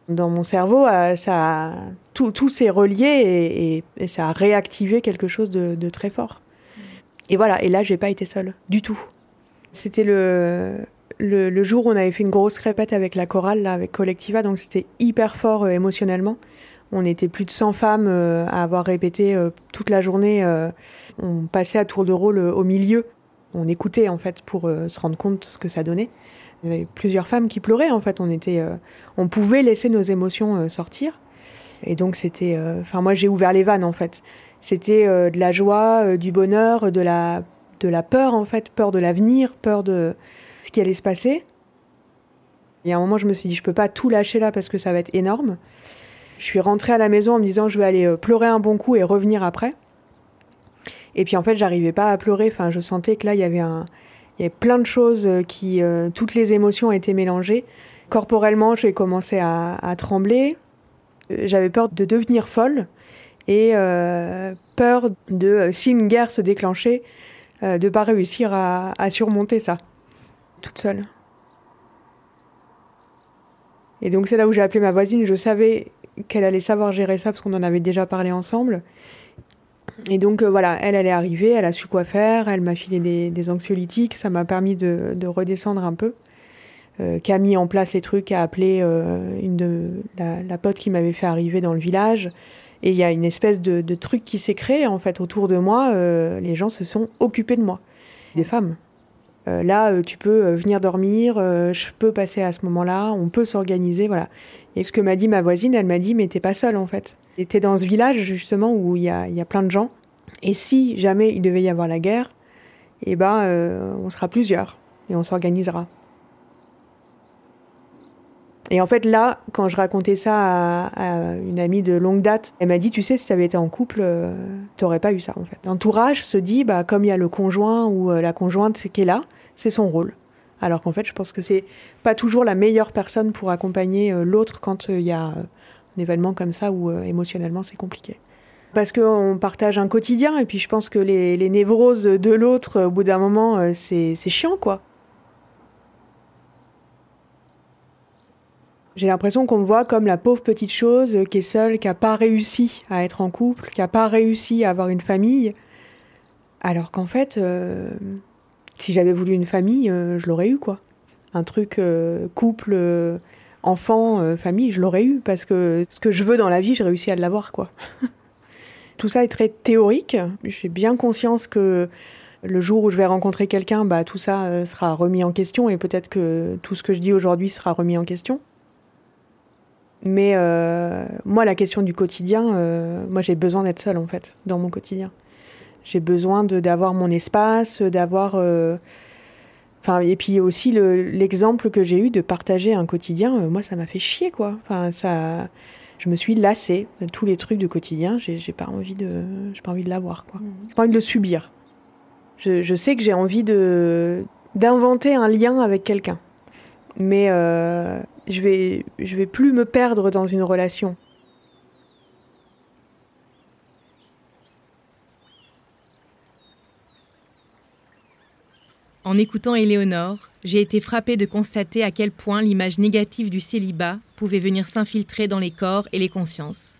Dans mon cerveau, euh, ça tout, s'est relié et, ça a réactivé quelque chose de, de très fort. Et voilà, et là, j'ai pas été seule, du tout. C'était le, le, jour où on avait fait une grosse répète avec la chorale, là, avec Collectiva, donc c'était hyper fort euh, émotionnellement. On était plus de 100 femmes euh, à avoir répété euh, toute la journée. on passait à tour de rôle au milieu. On écoutait en fait pour se rendre compte de ce que ça donnait. Il y avait plusieurs femmes qui pleuraient en fait. On était, on pouvait laisser nos émotions sortir. Et donc c'était, enfin moi j'ai ouvert les vannes en fait. C'était de la joie, du bonheur, de la, de la peur en fait, peur de l'avenir, peur de ce qui allait se passer. Et à un moment, je me suis dit, je peux pas tout lâcher là parce que ça va être énorme. Je suis rentrée à la maison en me disant, je vais aller euh, pleurer un bon coup et revenir après. Et puis en fait, j'arrivais pas à pleurer. Enfin, je sentais que là, il y avait un, il y avait plein de choses euh, qui, euh, toutes les émotions étaient mélangées. Corporellement, j'ai commencé à, à, trembler. J'avais peur de devenir folle et peur de, si une guerre se déclenchait, de de pas réussir à surmonter ça toute seule. Et donc c'est là où j'ai appelé ma voisine. Je savais qu'elle allait savoir gérer ça parce qu'on en avait déjà parlé ensemble. Et donc euh, voilà, elle, elle est arrivée, elle a su quoi faire, elle m'a filé des, anxiolytiques, ça m'a permis de, redescendre un peu. Euh, qui a mis en place les trucs, a appelé euh, une de, la, pote qui m'avait fait arriver dans le village. Et il y a une espèce de, de truc qui s'est créé en fait autour de moi. les gens se sont occupés de moi, des femmes. Euh, là, euh, tu peux euh, venir dormir, je peux passer à ce moment-là, on peut s'organiser, voilà. Et ce que m'a dit ma voisine, elle m'a dit, mais t'es pas seule en fait. T'es dans ce village justement où il y a, y a, plein de gens. Et si jamais il devait y avoir la guerre, eh ben, on sera plusieurs et on s'organisera. Et en fait, là, quand je racontais ça à, une amie de longue date, elle m'a dit, tu sais, si tu avais été en couple, t'aurais pas eu ça, en fait. L'entourage se dit, bah, comme il y a le conjoint ou la conjointe qui est là, c'est son rôle. Alors qu'en fait, je pense que c'est pas toujours la meilleure personne pour accompagner euh, l'autre quand il y a un événement comme ça où émotionnellement c'est compliqué. Parce qu'on partage un quotidien et puis je pense que les, névroses de l'autre, au bout d'un moment, c'est chiant quoi. J'ai l'impression qu'on me voit comme la pauvre petite chose qui est seule, qui n'a pas réussi à être en couple, qui n'a pas réussi à avoir une famille. Alors qu'en fait, euh, si j'avais voulu une famille, euh, je l'aurais eu, quoi. Un truc euh, couple, enfant, famille, je l'aurais eu, parce que ce que je veux dans la vie, j'ai réussi à l'avoir, quoi. Tout ça est très théorique. J'ai bien conscience que le jour où je vais rencontrer quelqu'un, bah, tout ça sera remis en question, et peut-être que tout ce que je dis aujourd'hui sera remis en question. Mais euh, moi, la question du quotidien, euh, moi, j'ai besoin d'être seule, en fait, dans mon quotidien. J'ai besoin d'avoir mon espace, d'avoir. Euh, enfin, et puis aussi l'exemple que j'ai eu de partager un quotidien, moi, ça m'a fait chier, quoi. Enfin, ça. Je me suis lassée de tous les trucs du quotidien. J'ai pas envie de, j'ai pas envie de l'avoir, quoi. Mmh. J'ai pas envie de le subir. Je, je sais que j'ai envie de d'inventer un lien avec quelqu'un, mais je vais, je vais plus me perdre dans une relation. En écoutant Éléonore, j'ai été frappée de constater à quel point l'image négative du célibat pouvait venir s'infiltrer dans les corps et les consciences.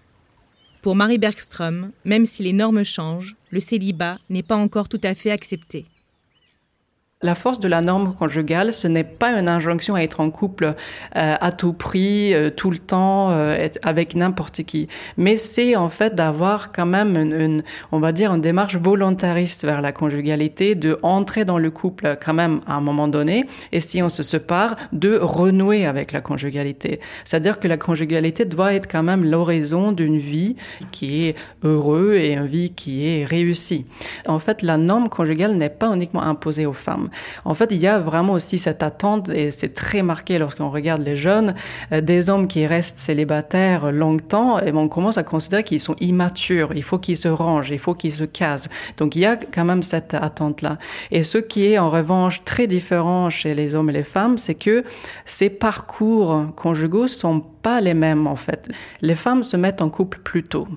Pour Marie Bergström, même si les normes changent, le célibat n'est pas encore tout à fait accepté. La force de la norme conjugale, ce n'est pas une injonction à être en couple euh, à tout prix, euh, tout le temps, euh, avec n'importe qui. Mais c'est en fait d'avoir quand même une, on va dire, une démarche volontariste vers la conjugalité, de entrer dans le couple quand même à un moment donné, et si on se sépare, de renouer avec la conjugalité. C'est-à-dire que la conjugalité doit être quand même l'horizon d'une vie qui est heureuse et une vie qui est réussie. En fait, la norme conjugale n'est pas uniquement imposée aux femmes. En fait, il y a vraiment aussi cette attente, et c'est très marqué lorsqu'on regarde les jeunes, euh, des hommes qui restent célibataires longtemps, et on commence à considérer qu'ils sont immatures, il faut qu'ils se rangent, il faut qu'ils se casent. Donc il y a quand même cette attente-là. Et ce qui est en revanche très différent chez les hommes et les femmes, c'est que ces parcours conjugaux sont pas les mêmes en fait. Les femmes se mettent en couple plus tôt.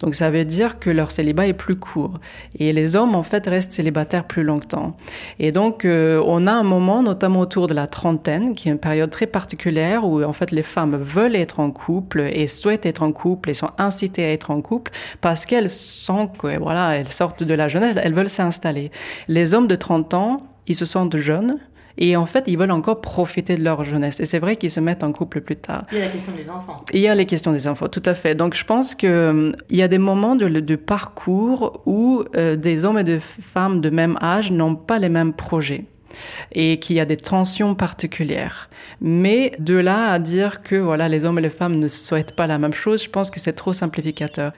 Donc ça veut dire que leur célibat est plus court. Et les hommes, en fait, restent célibataires plus longtemps. Et donc, euh, on a un moment, notamment autour de la trentaine, qui est une période très particulière où, en fait, les femmes veulent être en couple et souhaitent être en couple et sont incitées à être en couple parce qu'elles sentent que, voilà, elles sortent de la jeunesse, elles veulent s'installer. Les hommes de 30 ans, ils se sentent jeunes, et en fait, ils veulent encore profiter de leur jeunesse. Et c'est vrai qu'ils se mettent en couple plus tard. Il y a la question des enfants. Il y a les questions des enfants, tout à fait. Donc je pense qu'il hum, y a des moments de, de parcours où euh, des hommes et des femmes de même âge n'ont pas les mêmes projets et qu'il y a des tensions particulières. Mais de là à dire que voilà les hommes et les femmes ne souhaitent pas la même chose, je pense que c'est trop simplificateur.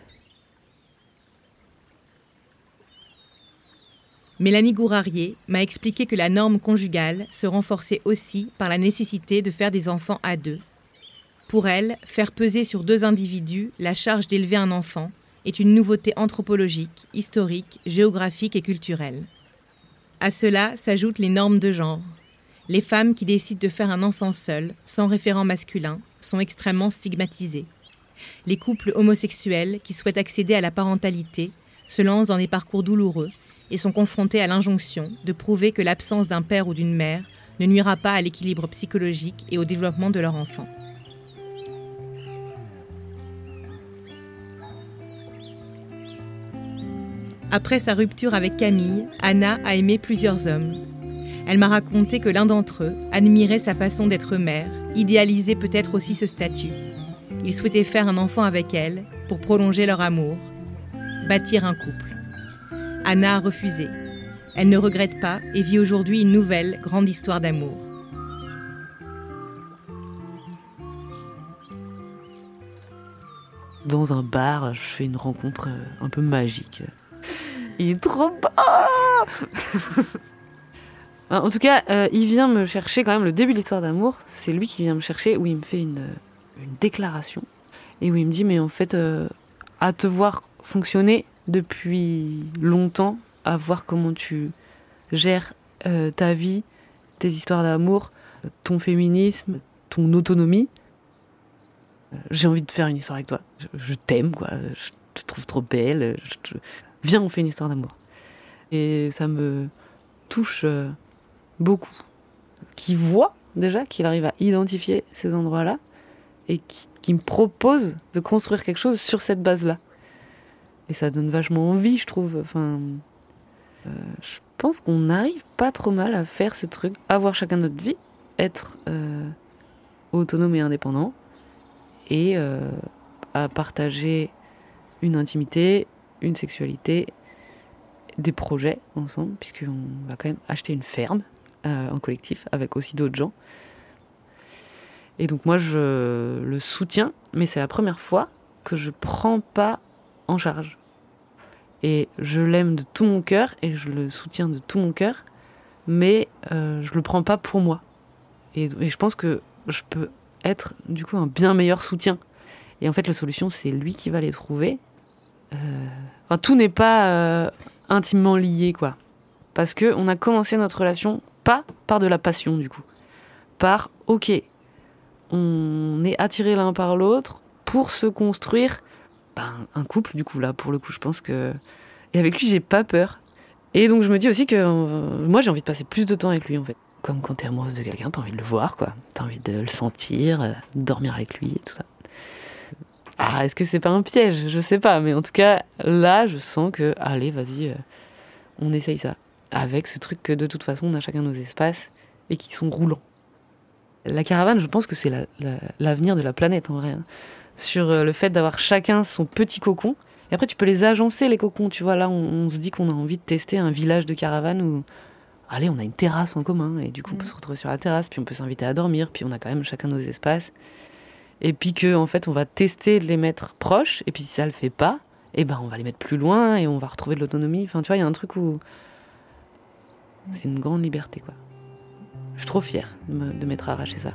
Mélanie Gourarier m'a expliqué que la norme conjugale se renforçait aussi par la nécessité de faire des enfants à deux. Pour elle, faire peser sur deux individus la charge d'élever un enfant est une nouveauté anthropologique, historique, géographique et culturelle. À cela s'ajoutent les normes de genre. Les femmes qui décident de faire un enfant seul, sans référent masculin, sont extrêmement stigmatisées. Les couples homosexuels qui souhaitent accéder à la parentalité se lancent dans des parcours douloureux et sont confrontés à l'injonction de prouver que l'absence d'un père ou d'une mère ne nuira pas à l'équilibre psychologique et au développement de leur enfant. Après sa rupture avec Camille, Anna a aimé plusieurs hommes. Elle m'a raconté que l'un d'entre eux admirait sa façon d'être mère, idéalisait peut-être aussi ce statut. Il souhaitait faire un enfant avec elle pour prolonger leur amour, bâtir un couple. Anna a refusé. Elle ne regrette pas et vit aujourd'hui une nouvelle grande histoire d'amour. Dans un bar, je fais une rencontre euh, un peu magique. Il est trop beau En tout cas, euh, il vient me chercher quand même le début de l'histoire d'amour. C'est lui qui vient me chercher où il me fait une, déclaration et où il me dit mais en fait euh, à te voir fonctionner depuis longtemps à voir comment tu gères euh, ta vie, tes histoires d'amour, ton féminisme, ton autonomie. j'ai envie de faire une histoire avec toi. Je, t'aime, quoi. Je te trouve trop belle. Viens, on fait une histoire d'amour. Et ça me touche euh, beaucoup. Qui voit déjà qu'il arrive à identifier ces endroits-là et qui, me propose de construire quelque chose sur cette base-là. Et ça donne vachement envie, je trouve. Enfin, euh, je pense qu'on n'arrive pas trop mal à faire ce truc, avoir chacun notre vie, être euh, autonome et indépendant, et euh, à partager une intimité, une sexualité, des projets ensemble, puisqu'on va quand même acheter une ferme en collectif avec aussi d'autres gens. Et donc moi je le soutiens, mais c'est la première fois que je prends pas en charge. Et je l'aime de tout mon cœur et je le soutiens de tout mon cœur, mais euh, je le prends pas pour moi. Et, je pense que je peux être du coup un bien meilleur soutien. Et en fait, la solution, c'est lui qui va les trouver. Euh, enfin, tout n'est pas euh, intimement lié, quoi. Parce que on a commencé notre relation pas par de la passion, du coup. Par, ok, on est attirés l'un par l'autre pour se construire un couple, du coup, là, pour le coup, je pense que. Et avec lui, j'ai pas peur. Et donc, je me dis aussi que euh, moi, j'ai envie de passer plus de temps avec lui, en fait comme quand t'es amoureuse de quelqu'un, t'as envie de le voir, quoi. T'as envie de le sentir, euh, dormir avec lui et tout ça. Ah, est-ce que c'est pas un piège? Je sais pas, mais en tout cas, là, je sens que, allez, vas-y, euh, on essaye ça. Avec ce truc que de toute façon, on a chacun nos espaces et qui sont roulants. La caravane, je pense que c'est l'avenir de la planète, en vrai. Sur euh, le fait d'avoir chacun son petit cocon. Et après, tu peux les agencer, les cocons. Tu vois, là, on, on se dit qu'on a envie de tester un village de caravane où allez, on a une terrasse en commun, et du coup, on peut mm. se retrouver sur la terrasse, puis on peut s'inviter à dormir, puis on a quand même chacun nos espaces. Et puis que, en fait, on va tester de les mettre proches, et puis si ça le fait pas, eh ben, on va les mettre plus loin, et on va retrouver de l'autonomie. Enfin, tu vois, il y a un truc où. C'est une grande liberté, quoi. Je suis trop fière de m'être arraché ça.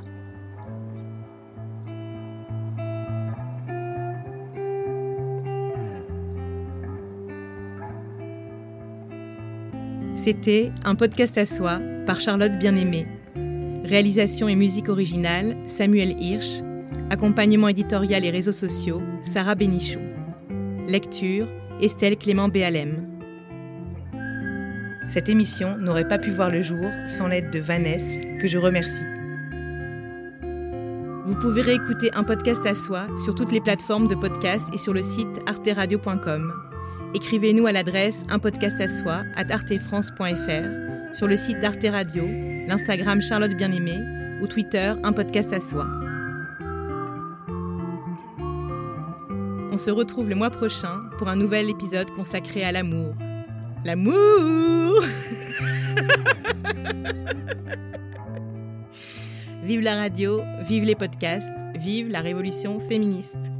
C'était un podcast à soi par Charlotte Bien-Aimée. Réalisation et musique originale, Samuel Hirsch. Accompagnement éditorial et réseaux sociaux, Sarah Bénichou. Lecture, Estelle Clément Béalem. Cette émission n'aurait pas pu voir le jour sans l'aide de Vanessa, que je remercie. Vous pouvez réécouter un podcast à soi sur toutes les plateformes de podcast et sur le site arteradio.com. Écrivez-nous à l'adresse un podcast à soi artefrance.fr, sur le site d'Arte Radio, l'Instagram Charlotte Bien-Aimée ou Twitter un podcast à soi. On se retrouve le mois prochain pour un nouvel épisode consacré à l'amour. L'amour Vive la radio, vive les podcasts, vive la révolution féministe.